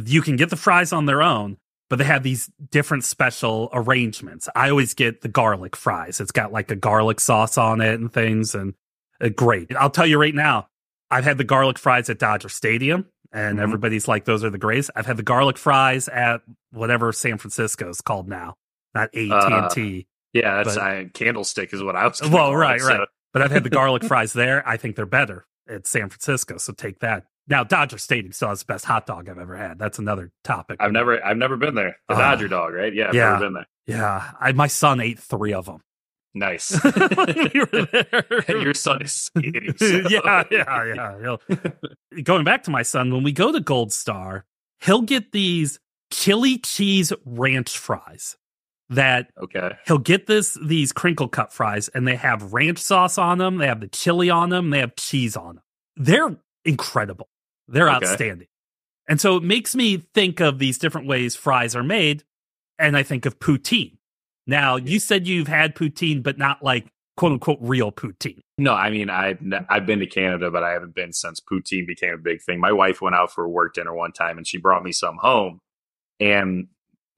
A: you can get the fries on their own, but they have these different special arrangements. I always get the garlic fries. It's got like a garlic sauce on it and things and uh, great. I'll tell you right now, I've had the garlic fries at Dodger Stadium and mm-hmm. everybody's like those are the greatest. I've had the garlic fries at whatever San Francisco is called now, not. Uh,
B: yeah, that's but, Candlestick is what I was.
A: Well, right, right. So. But I've had the garlic fries there. I think they're better at San Francisco. So take that. Now Dodger Stadium still has the best hot dog I've ever had. That's another topic.
B: I've never, I've never been there. The uh, Dodger dog, right? Yeah, I've yeah, never been there.
A: Yeah, I, my son ate three of them.
B: Nice. Your son is. So.
A: yeah, yeah, yeah. He'll, going back to my son, when we go to Gold Star, he'll get these chili cheese ranch fries that
B: okay
A: he'll get this these crinkle cut fries and they have ranch sauce on them they have the chili on them they have cheese on them they're incredible they're okay. outstanding and so it makes me think of these different ways fries are made and i think of poutine now you said you've had poutine but not like quote unquote real poutine
B: no i mean i've i've been to canada but i haven't been since poutine became a big thing my wife went out for a work dinner one time and she brought me some home and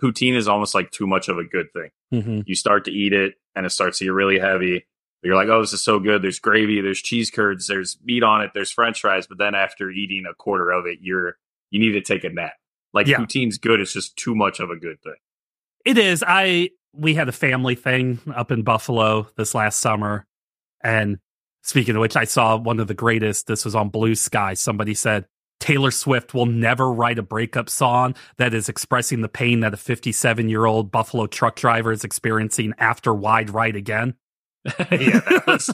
B: poutine is almost like too much of a good thing. Mm-hmm. You start to eat it and it starts to get really heavy. You're like, oh, this is so good. There's gravy, there's cheese curds, there's meat on it, there's French fries. But then after eating a quarter of it, you're you need to take a nap. Like yeah. poutine's good. It's just too much of a good thing.
A: It is. I we had a family thing up in Buffalo this last summer, and speaking of which, I saw one of the greatest. This was on Bluesky. Somebody said Taylor Swift will never write a breakup song that is expressing the pain that a 57 year old Buffalo truck driver is experiencing after Wide Right Again.
B: yeah, that was,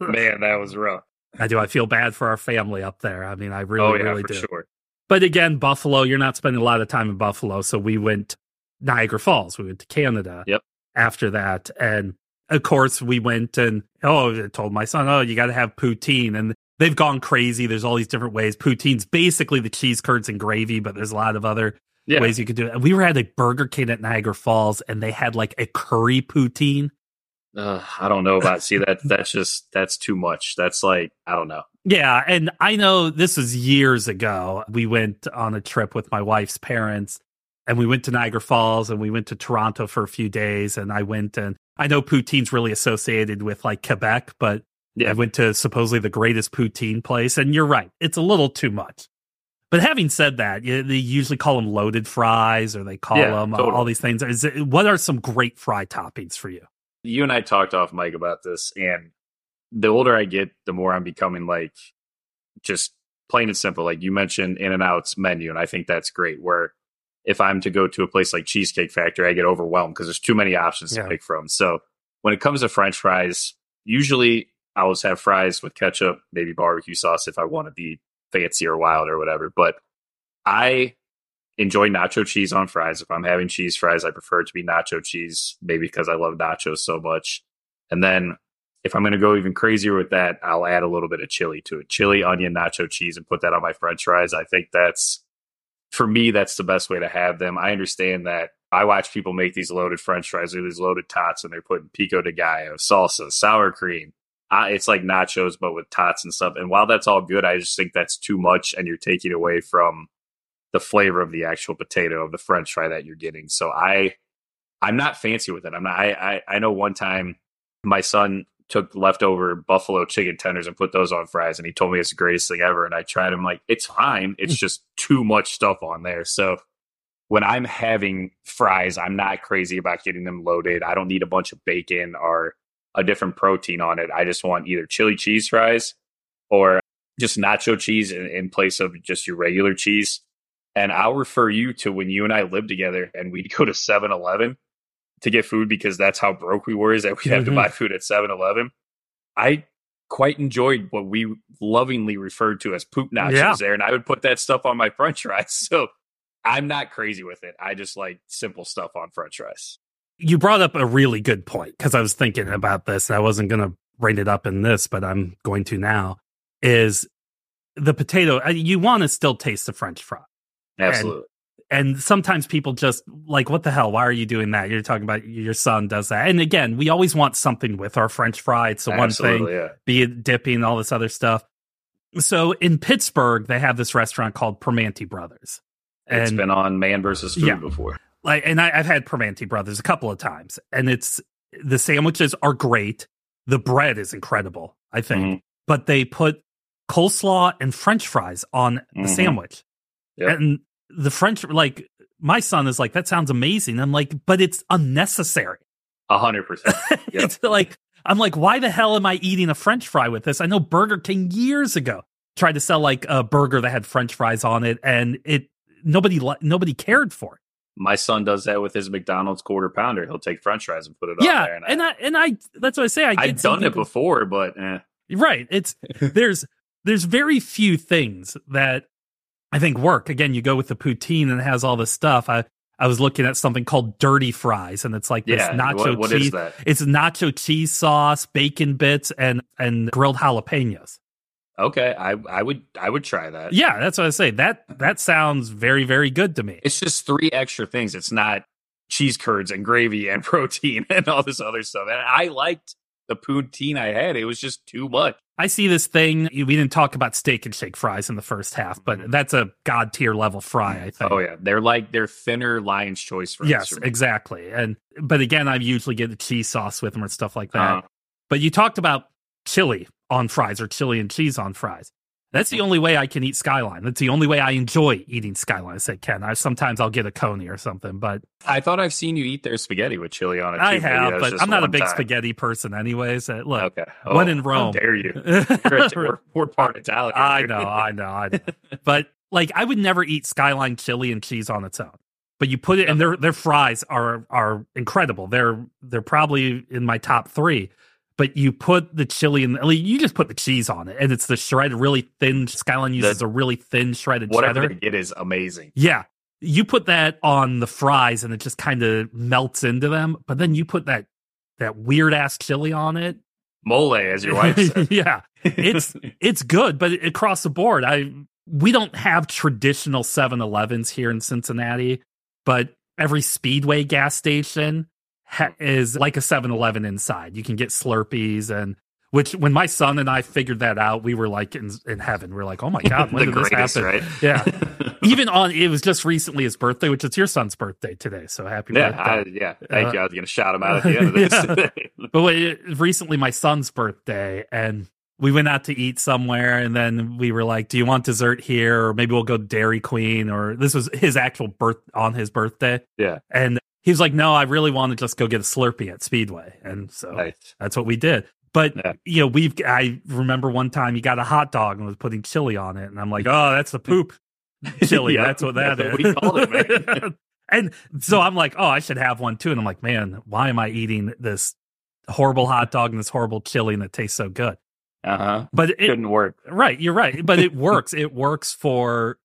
B: man, that was rough.
A: I do. I feel bad for our family up there. I mean, I really, oh, yeah, really do.
B: Sure.
A: But again, Buffalo, you're not spending a lot of time in Buffalo. So we went Niagara Falls. We went to Canada.
B: Yep.
A: After that. And of course, we went and, oh, I told my son, oh, you got to have poutine. And they've gone crazy. There's all these different ways. Poutine's basically the cheese curds and gravy, but there's a lot of other yeah. ways you could do it. And we were at a Burger King at Niagara Falls, and they had like a curry poutine.
B: Uh, I don't know about. See that that's just that's too much. That's like I don't know.
A: Yeah, and I know this was years ago. We went on a trip with my wife's parents, and we went to Niagara Falls, and we went to Toronto for a few days. And I went and I know poutine's really associated with like Quebec, but yeah. I went to supposedly the greatest poutine place, and you're right, it's a little too much. But having said that, they usually call them loaded fries, or they call yeah, them totally. all these things. It, what are some great fry toppings for you?
B: You and I talked off mic about this, and the older I get, the more I'm becoming like just plain and simple. Like you mentioned, In and Out's menu, and I think that's great. Where if I'm to go to a place like Cheesecake Factory, I get overwhelmed because there's too many options yeah. to pick from. So when it comes to French fries, usually I always have fries with ketchup, maybe barbecue sauce if I want to be fancy or wild or whatever. But I enjoy nacho cheese on fries. If I'm having cheese fries, I prefer it to be nacho cheese, maybe because I love nachos so much. And then if I'm going to go even crazier with that, I'll add a little bit of chili to it chili, onion, nacho cheese, and put that on my french fries. I think that's, for me, that's the best way to have them. I understand that I watch people make these loaded french fries or these loaded tots and they're putting pico de gallo, salsa, sour cream, uh, it's like nachos but with tots and stuff. And while that's all good, I just think that's too much, and you're taking away from the flavor of the actual potato of the French fry that you're getting. So I, I'm not fancy with it. I'm not. I I, I know one time my son took leftover buffalo chicken tenders and put those on fries, and he told me it's the greatest thing ever. And I tried them, like it's fine. It's just too much stuff on there. So when I'm having fries, I'm not crazy about getting them loaded. I don't need a bunch of bacon or a different protein on it. I just want either chili cheese fries or just nacho cheese in, in place of just your regular cheese. And I'll refer you to when you and I lived together and we'd go to 7 Eleven to get food because that's how broke we were, is that we'd have mm-hmm. to buy food at 7 Eleven. I quite enjoyed what we lovingly referred to as poop nachos yeah. there. And I would put that stuff on my french fries. So I'm not crazy with it. I just like simple stuff on french fries
A: you brought up a really good point because I was thinking about this. I wasn't going to bring it up in this, but I'm going to now. Is the potato? Uh, you want to still taste the French fry?
B: Absolutely.
A: And sometimes people just like, what the hell? Why are you doing that? You're talking about your son does that. And again, we always want something with our French fry. It's the one thing,
B: yeah.
A: be it dipping, all this other stuff. So in Pittsburgh, they have this restaurant called Primanti Brothers.
B: It's been on Man versus Food
A: Yeah.
B: before.
A: like and I, I've had Primanti Brothers a couple of times, and it's the sandwiches are great. The bread is incredible, I think,
B: Mhm.
A: but they put coleslaw and French fries on the
B: Mhm.
A: sandwich,
B: Yep.
A: and the French like my son is like that sounds amazing. I'm like, but it's unnecessary.
B: A hundred percent.
A: It's like I'm like, why the hell am I eating a French fry with this? I know Burger King years ago tried to sell like a burger that had French fries on it, and it nobody nobody cared for it.
B: My son does that with his McDonald's quarter pounder. He'll take French fries and put it on
A: yeah,
B: there.
A: and I and I that's what I say. I
B: I've done it before, but eh.
A: Right. It's there's there's very few things that I think work. Again, you go with the poutine and it has all this stuff. I I was looking at something called dirty fries, and it's like this
B: yeah.
A: nacho
B: what, what
A: cheese.
B: is that?
A: It's nacho cheese sauce, bacon bits, and and grilled jalapenos.
B: Okay, I I would I would try that.
A: Yeah, that's what I say. That uh-huh. that sounds very very good to me.
B: It's just three extra things. It's not cheese curds and gravy and protein and all this other stuff. And I liked the poutine I had. It was just too much.
A: I see this thing. We didn't talk about steak and shake fries in the first half, but that's a god tier level fry. I think.
B: Oh yeah, they're like they're thinner Lion's Choice fries.
A: Yes, exactly. And but again, I usually get the cheese sauce with them or stuff like that.
B: Uh,
A: But you talked about chili on fries or chili and cheese on fries. That's the only way I can eat Skyline. That's the only way I enjoy eating Skyline. I say, Ken. I sometimes I'll get a coney or something, but
B: I thought I've seen you eat their spaghetti with chili on it. Too.
A: I have. But I'm not a big
B: time.
A: spaghetti person, anyways. Uh, look,
B: Okay.
A: when
B: Oh,
A: in
B: How
A: Rome.
B: dare you? We're, we're part Italian.
A: I know, I know, I know. but like, I would never eat Skyline chili and cheese on its own. But you put it, and their their fries are are incredible. They're they're probably in my top three. But you put the chili and you just put the cheese on it, and it's the shredded, really thin. Skyline uses a really thin shredded
B: Whatever
A: cheddar.
B: get is amazing.
A: Yeah, you put that on the fries, and it just kind of melts into them. But then you put that that weird ass chili on it.
B: Mole, as your wife said.
A: yeah, it's it's good, but across the board, I we don't have traditional 7-Elevens here in Cincinnati, but every Speedway gas station ha- is like a 7-Eleven inside. You can get Slurpees and which when my son and I figured that out, we were like in, in heaven. We are like, "Oh my god, when
B: the
A: did this
B: greatest,
A: happen?"
B: right?
A: Yeah. Even on it was just recently his birthday, which is your son's birthday today. So happy
B: yeah,
A: birthday.
B: I, yeah. Thank
A: Uh,
B: you. I was going to shout him out at the end of this.
A: But wait, recently my son's birthday, and we went out to eat somewhere, and then we were like, "Do you want dessert here, or maybe we'll go Dairy Queen?" Or this was his actual birth on his birthday,
B: yeah.
A: and he was like, "No, I really want to just go get a Slurpee at Speedway," and so
B: Nice.
A: that's what we did. But
B: Yeah.
A: you know, we've I remember one time he got a hot dog and was putting chili on it, and I'm like, "Oh, that's the poop chili.
B: Yeah,
A: that's what that
B: that's
A: is."
B: what it, man.
A: and so I'm like, "Oh, I should have one too." And I'm like, "Man, why am I eating this horrible hot dog and this horrible chili and it tastes so good?"
B: Uh huh.
A: But it,
B: Couldn't work.
A: right, you're right. But it works. it works for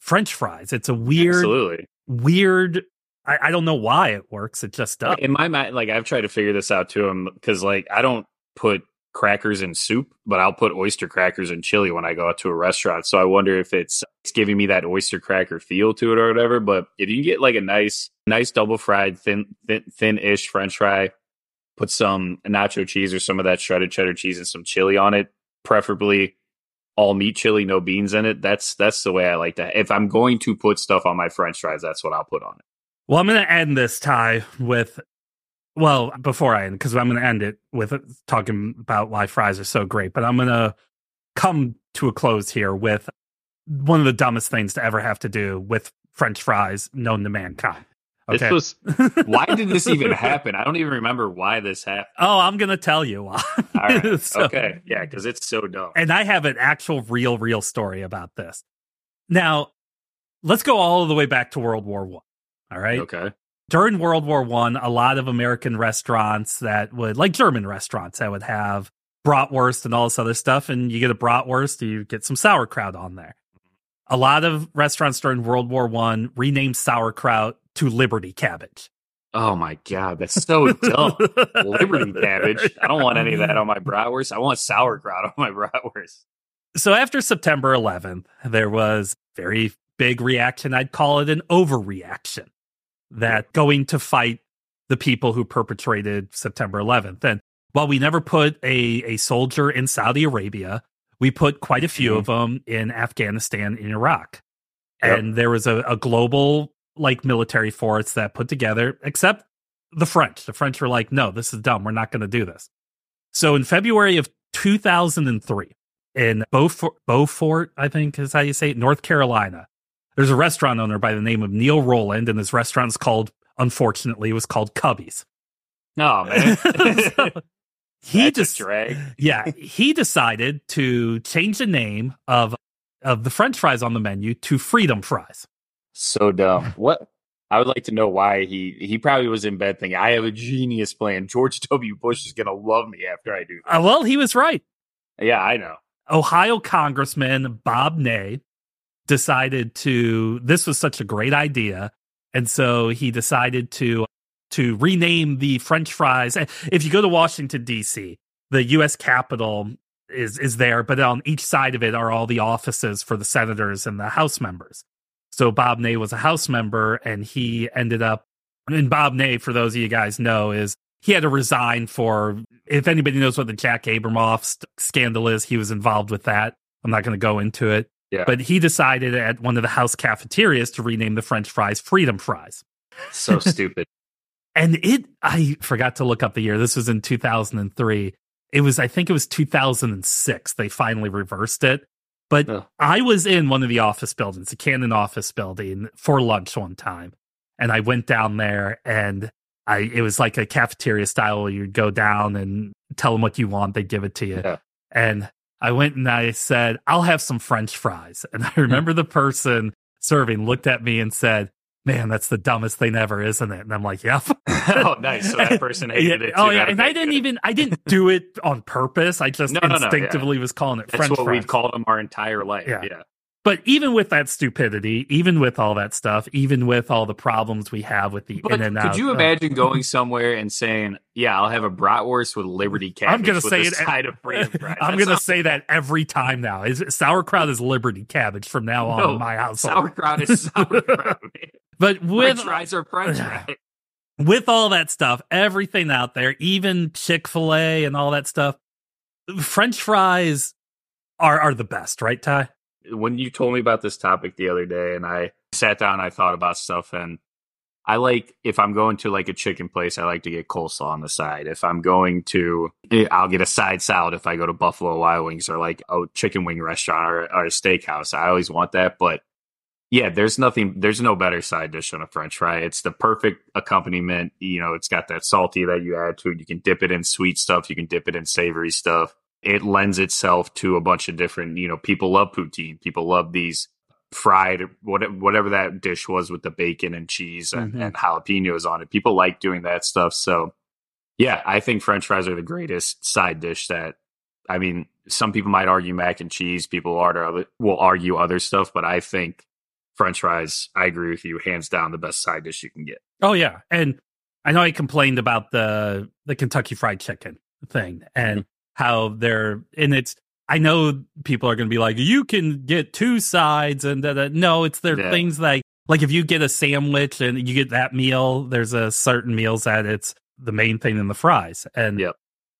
A: French fries. It's a weird,
B: Absolutely.
A: weird. I, I don't know why it works. It just does.
B: In my mind, like I've tried to figure this out to him um, because, like, I don't put crackers in soup, but I'll put oyster crackers in chili when I go out to a restaurant. So I wonder if it's it's giving me that oyster cracker feel to it or whatever. But if you can get like a nice, nice double fried, thin, thin, thin-ish French fry, put some nacho cheese or some of that shredded cheddar cheese and some chili on it, preferably all meat chili, no beans in it. That's that's the way I like to. If I'm going to put stuff on my French fries, that's what I'll put on it.
A: Well, I'm going to end this Ty with, well, before I end, because I'm going to end it with uh, talking about why fries are so great, but I'm going to come to a close here with one of the dumbest things to ever have to do with French fries known to mankind. Okay.
B: This was why did this even happen? I don't even remember why this happened.
A: oh, I'm going to tell you why.
B: Right.
A: So-
B: okay. Yeah, because it's so dumb.
A: And I have an actual, real, real story about this. Now, let's go all the way back to World War One. All right.
B: Okay.
A: during World War One, a lot of American restaurants that would, like German restaurants, that would have bratwurst and all this other stuff. And you get a bratwurst, you get some sauerkraut on there. A lot of restaurants during World War One renamed sauerkraut to Liberty cabbage.
B: Oh my god, that's so dumb. Liberty cabbage. I don't want any of that on my bratwurst. I want sauerkraut on my bratwurst.
A: So after September 11th, there was very big reaction. I'd call it an overreaction that going to fight the people who perpetrated September 11th. And while we never put a, a soldier in Saudi Arabia, we put quite a few mm-hmm. of them in Afghanistan and Iraq. Yep. And there was a, a global like military force that put together, except the French. The French were like, no, this is dumb. We're not going to do this. So in February of 2003, in Beaufort, Beaufort, I think is how you say it, North Carolina, there's a restaurant owner by the name of Neal Rowland, and his restaurant's called, unfortunately, it was called Cubbie's.
B: Oh man. so
A: he just yeah, he decided to change the name of of the French fries on the menu to Freedom Fries.
B: So dumb. What I would like to know why he he probably was in bed thinking, I have a genius plan. George W. Bush is gonna love me after I do
A: uh, well, he was right.
B: Yeah, I know.
A: Ohio Congressman Bob Ney decided to this was such a great idea. And so he decided to to rename the French fries. If you go to Washington, DC, the US Capitol is is there, but on each side of it are all the offices for the senators and the House members. So Bob Ney was a House member, and he ended up. And Bob Ney, for those of you guys know, is he had to resign for. If anybody knows what the Jack Abramoff scandal is, he was involved with that. I'm not going to go into it.
B: Yeah.
A: But he decided at one of the house cafeterias to rename the French fries Freedom Fries.
B: So stupid.
A: and it, I forgot to look up the year. This was in 2003. It was, I think it was 2006. They finally reversed it. But oh. I was in one of the office buildings, the Cannon office building, for lunch one time. And I went down there and I it was like a cafeteria style where you'd go down and tell them what you want, they'd give it to you. Yeah. And I went and I said, I'll have some French fries. And I remember the person serving looked at me and said, man, that's the dumbest thing ever, isn't it? And I'm like, yep.
B: oh, nice. So that person hated it.
A: Oh, too. Oh, yeah. And I didn't good. even, I didn't do it on purpose. I just no, instinctively no, no, yeah. was calling it
B: that's
A: French
B: what
A: fries.
B: we've called them our entire life. Yeah. yeah.
A: But even with that stupidity, even with all that stuff, even with all the problems we have with the
B: but
A: in and
B: out, could you imagine going somewhere and saying, "Yeah, I'll have a bratwurst with Liberty cabbage."
A: I'm going to say it.
B: Side of freedom
A: I'm going to say that every time now. Is sauerkraut is Liberty cabbage from now on no, in my house.
B: Sauerkraut is sauerkraut.
A: but with
B: French fries are French fries.
A: With all that stuff, everything out there, even Chick Fil A and all that stuff, French fries are are the best, right, Ty?
B: When you told me about this topic the other day and I sat down, I thought about stuff and I like if I'm going to like a chicken place, I like to get coleslaw on the side. If I'm going to, eh, I'll get a side salad if I go to Buffalo Wild Wings or like a chicken wing restaurant or, or a steakhouse. I always want that, but yeah, there's nothing, there's no better side dish on a French fry. It's the perfect accompaniment. You know, it's got that salty that you add to it. You can dip it in sweet stuff. You can dip it in savory stuff it lends itself to a bunch of different, you know, people love poutine. People love these fried, whatever that dish was with the bacon and cheese and, mm-hmm. and jalapenos on it. People like doing that stuff. So, yeah, I think French fries are the greatest side dish that, I mean, some people might argue mac and cheese. People are, will argue other stuff, but I think French fries, I agree with you, hands down the best side dish you can get.
A: Oh, yeah. And I know I complained about the the Kentucky Fried Chicken thing, and how they're and it's I know people are going to be like, you can get two sides, and uh, no, it's their yeah. things like like if you get a sandwich and you get that meal, there's a certain meals that it's the main thing in the fries, and
B: yep.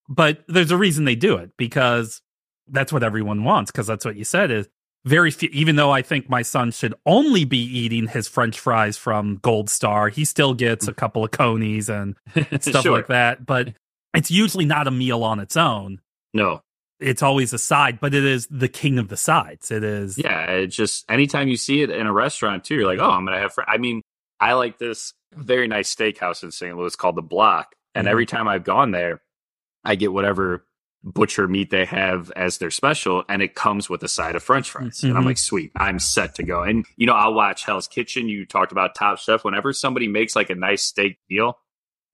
A: but there's a reason they do it because that's what everyone wants because that's what you said is very few. Even though I think my son should only be eating his French fries from Gold Star, he still gets a couple of conies and stuff sure. like that, but. It's usually not a meal on its own
B: no.
A: It's always a side, but it is the king of the sides. It is.
B: Yeah. It's just anytime you see it in a restaurant too, you're like, oh, I'm going to have, fr-. I mean, I like this very nice steakhouse in St. Louis called The Block. And mm-hmm. every time I've gone there, I get whatever butcher meat they have as their special and it comes with a side of french fries mm-hmm. and i'm mm-hmm. like sweet i'm set to go and you know i'll watch hell's kitchen you talked about top chef whenever somebody makes like a nice steak deal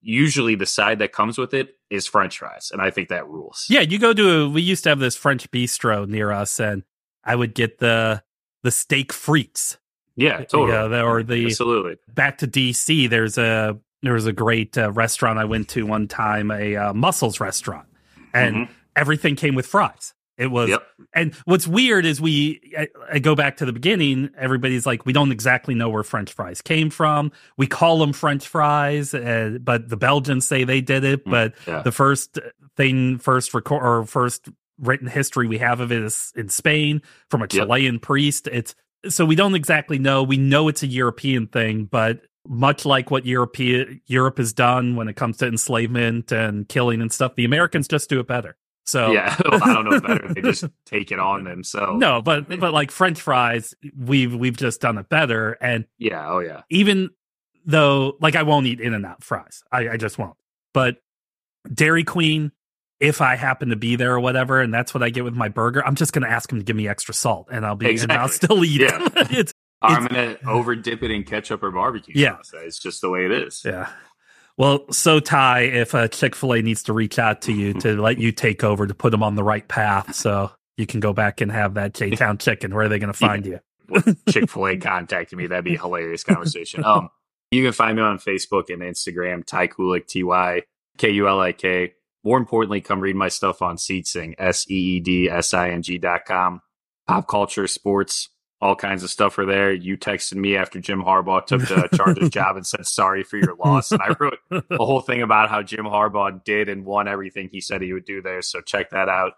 B: usually the side that comes with it is french fries and i think that rules.
A: Yeah you go to a, we used to have this french bistro near us and i would get the the steak frites.
B: Yeah totally.
A: yeah, or the
B: absolutely.
A: back to dc there's a there was a great uh, restaurant i went to one time a uh, mussels restaurant and mm-hmm. everything came with fries It was,
B: Yep.
A: and what's weird is we, I, I go back to the beginning. Everybody's like, we don't exactly know where French fries came from. We call them French fries, uh, but the Belgians say they did it.
B: Mm,
A: But
B: yeah.
A: the first thing, first record or first written history we have of it is in Spain from a
B: Yep.
A: Chilean priest. It's so we don't exactly know. We know it's a European thing, but much like what Europe Europe has done when it comes to enslavement and killing and stuff, the Americans just do it better. So
B: Yeah, I don't know better. They just take it on themselves.
A: no, but but like French fries, we've we've just done it better. And
B: Yeah. Oh yeah.
A: even though like I won't eat In and Out fries, I, I just won't. But Dairy Queen, if I happen to be there or whatever, and that's what I get with my burger, I'm just gonna ask them to give me extra salt, and I'll be and I'll still eat
B: Yeah.
A: it. it's
B: I'm gonna over dip it in ketchup or barbecue
A: Yeah.
B: sauce. It's just the way it is.
A: Yeah. Well, so Ty, if uh, Chick Fil A needs to reach out to you to let you take over to put them on the right path, so you can go back and have that J Town chicken, where are they going to find you?
B: Chick Fil A contacted me, that'd be a hilarious conversation. Um, you can find me on Facebook and Instagram, Ty Kulik, T Y K U L I K. More importantly, come read my stuff on Seedsing, S E E D S I N G dot com. Pop culture, sports, all kinds of stuff are there. You texted me after Jim Harbaugh took the Chargers job and said sorry for your loss, and I wrote a whole thing about how Jim Harbaugh did and won everything he said he would do there. So check that out.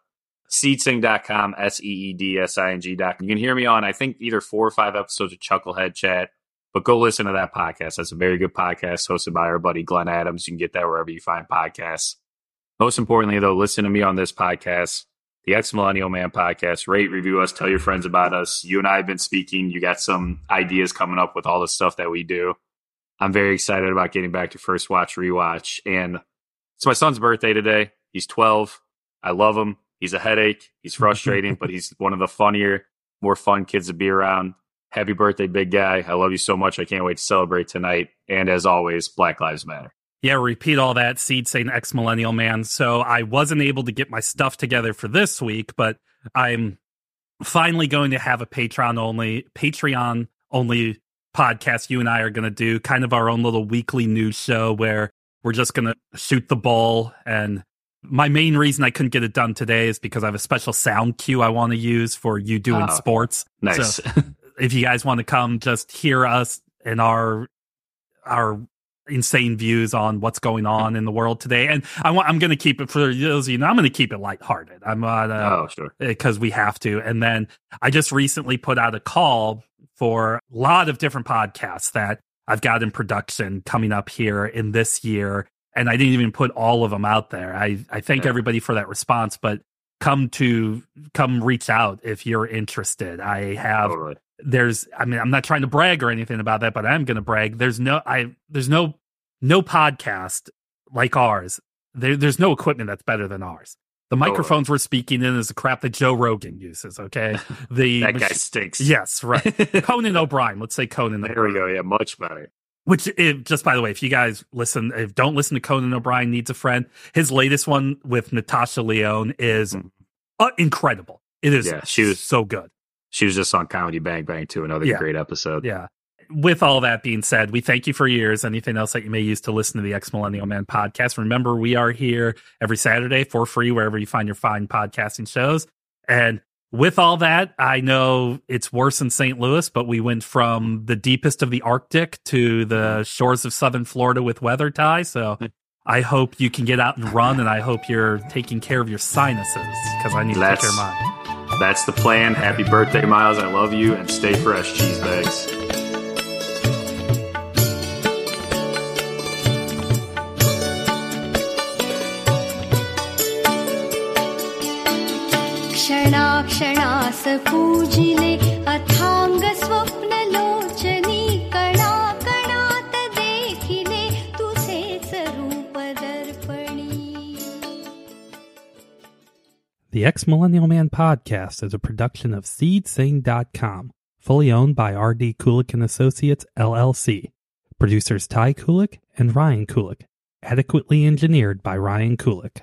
B: Seedsing.com, S E E D S I N G.com. You can hear me on, I think, either four or five episodes of Chucklehead Chat, but go listen to that podcast. That's a very good podcast hosted by our buddy Glenn Adams. You can get that wherever you find podcasts. Most importantly, though, listen to me on this podcast, the Ex Millennial Man podcast. Rate, review us, tell your friends about us. You and I have been speaking. You got some ideas coming up with all the stuff that we do. I'm very excited about getting back to first watch, rewatch. And it's my son's birthday today. He's 12. I love him. He's a headache. He's frustrating, but he's one of the funnier, more fun kids to be around. Happy birthday, big guy. I love you so much. I can't wait to celebrate tonight. And as always, Black Lives Matter.
A: Yeah, repeat all that SeedSing ex millennial man. So I wasn't able to get my stuff together for this week, but I'm finally going to have a Patreon only Patreon only podcast you and I are going to do kind of our own little weekly news show where we're just going to shoot the ball and my main reason I couldn't get it done today is because I have a special sound cue I want to use for you doing
B: Oh,
A: sports.
B: Nice.
A: So if you guys want to come just hear us and our our insane views on what's going on in the world today and I want I'm going to keep it for those of you know I'm going to keep it lighthearted. I'm on uh,
B: oh, sure.
A: because we have to. And then I just recently put out a call for a lot of different podcasts that I've got in production coming up here in this year. And I didn't even put all of them out there. I, I thank
B: Yeah.
A: everybody for that response, but come to come reach out if you're interested. I have
B: Totally.
A: There's I mean I'm not trying to brag or anything about that, but I'm going to brag. There's no I there's no no podcast like ours. There, there's no equipment that's better than ours. The microphones we're speaking in is the crap that Joe Rogan uses. Okay, the
B: That guy stinks.
A: yes, right. Conan O'Brien. Let's say Conan.
B: There we go. Yeah, much better.
A: Which, if, just by the way, if you guys listen, if don't listen to Conan O'Brien needs a friend, his latest one with Natasha Lyonne is
B: Mhm.
A: uh, incredible. It is
B: Yeah, she was-
A: so good.
B: She was just on Comedy Bang Bang too. Another
A: Yeah.
B: great episode.
A: Yeah. With all that being said, we thank you for your ears. Anything else that you may use to listen to the Ex Millennial Man podcast? Remember, we are here every Saturday for free wherever you find your fine podcasting shows. And with all that, I know it's worse in St. Louis, but we went from the deepest of the Arctic to the mm-hmm. shores of southern Florida with weather Ty. So mm. I hope you can get out and run, and I hope you're taking care of your sinuses because I need to take care of mine.
B: That's the plan. Happy birthday, Miles. I love you and stay fresh, cheese bags.
C: क्षणाक्षणास पूजिले अथांग स्वप्न
A: The Ex Millennial Man podcast is a production of SeedSing.com, fully owned by R.D. Kulik and Associates, LLC. Producers Ty Kulik and Ryan Kulik. Adequately engineered by Ryan Kulik.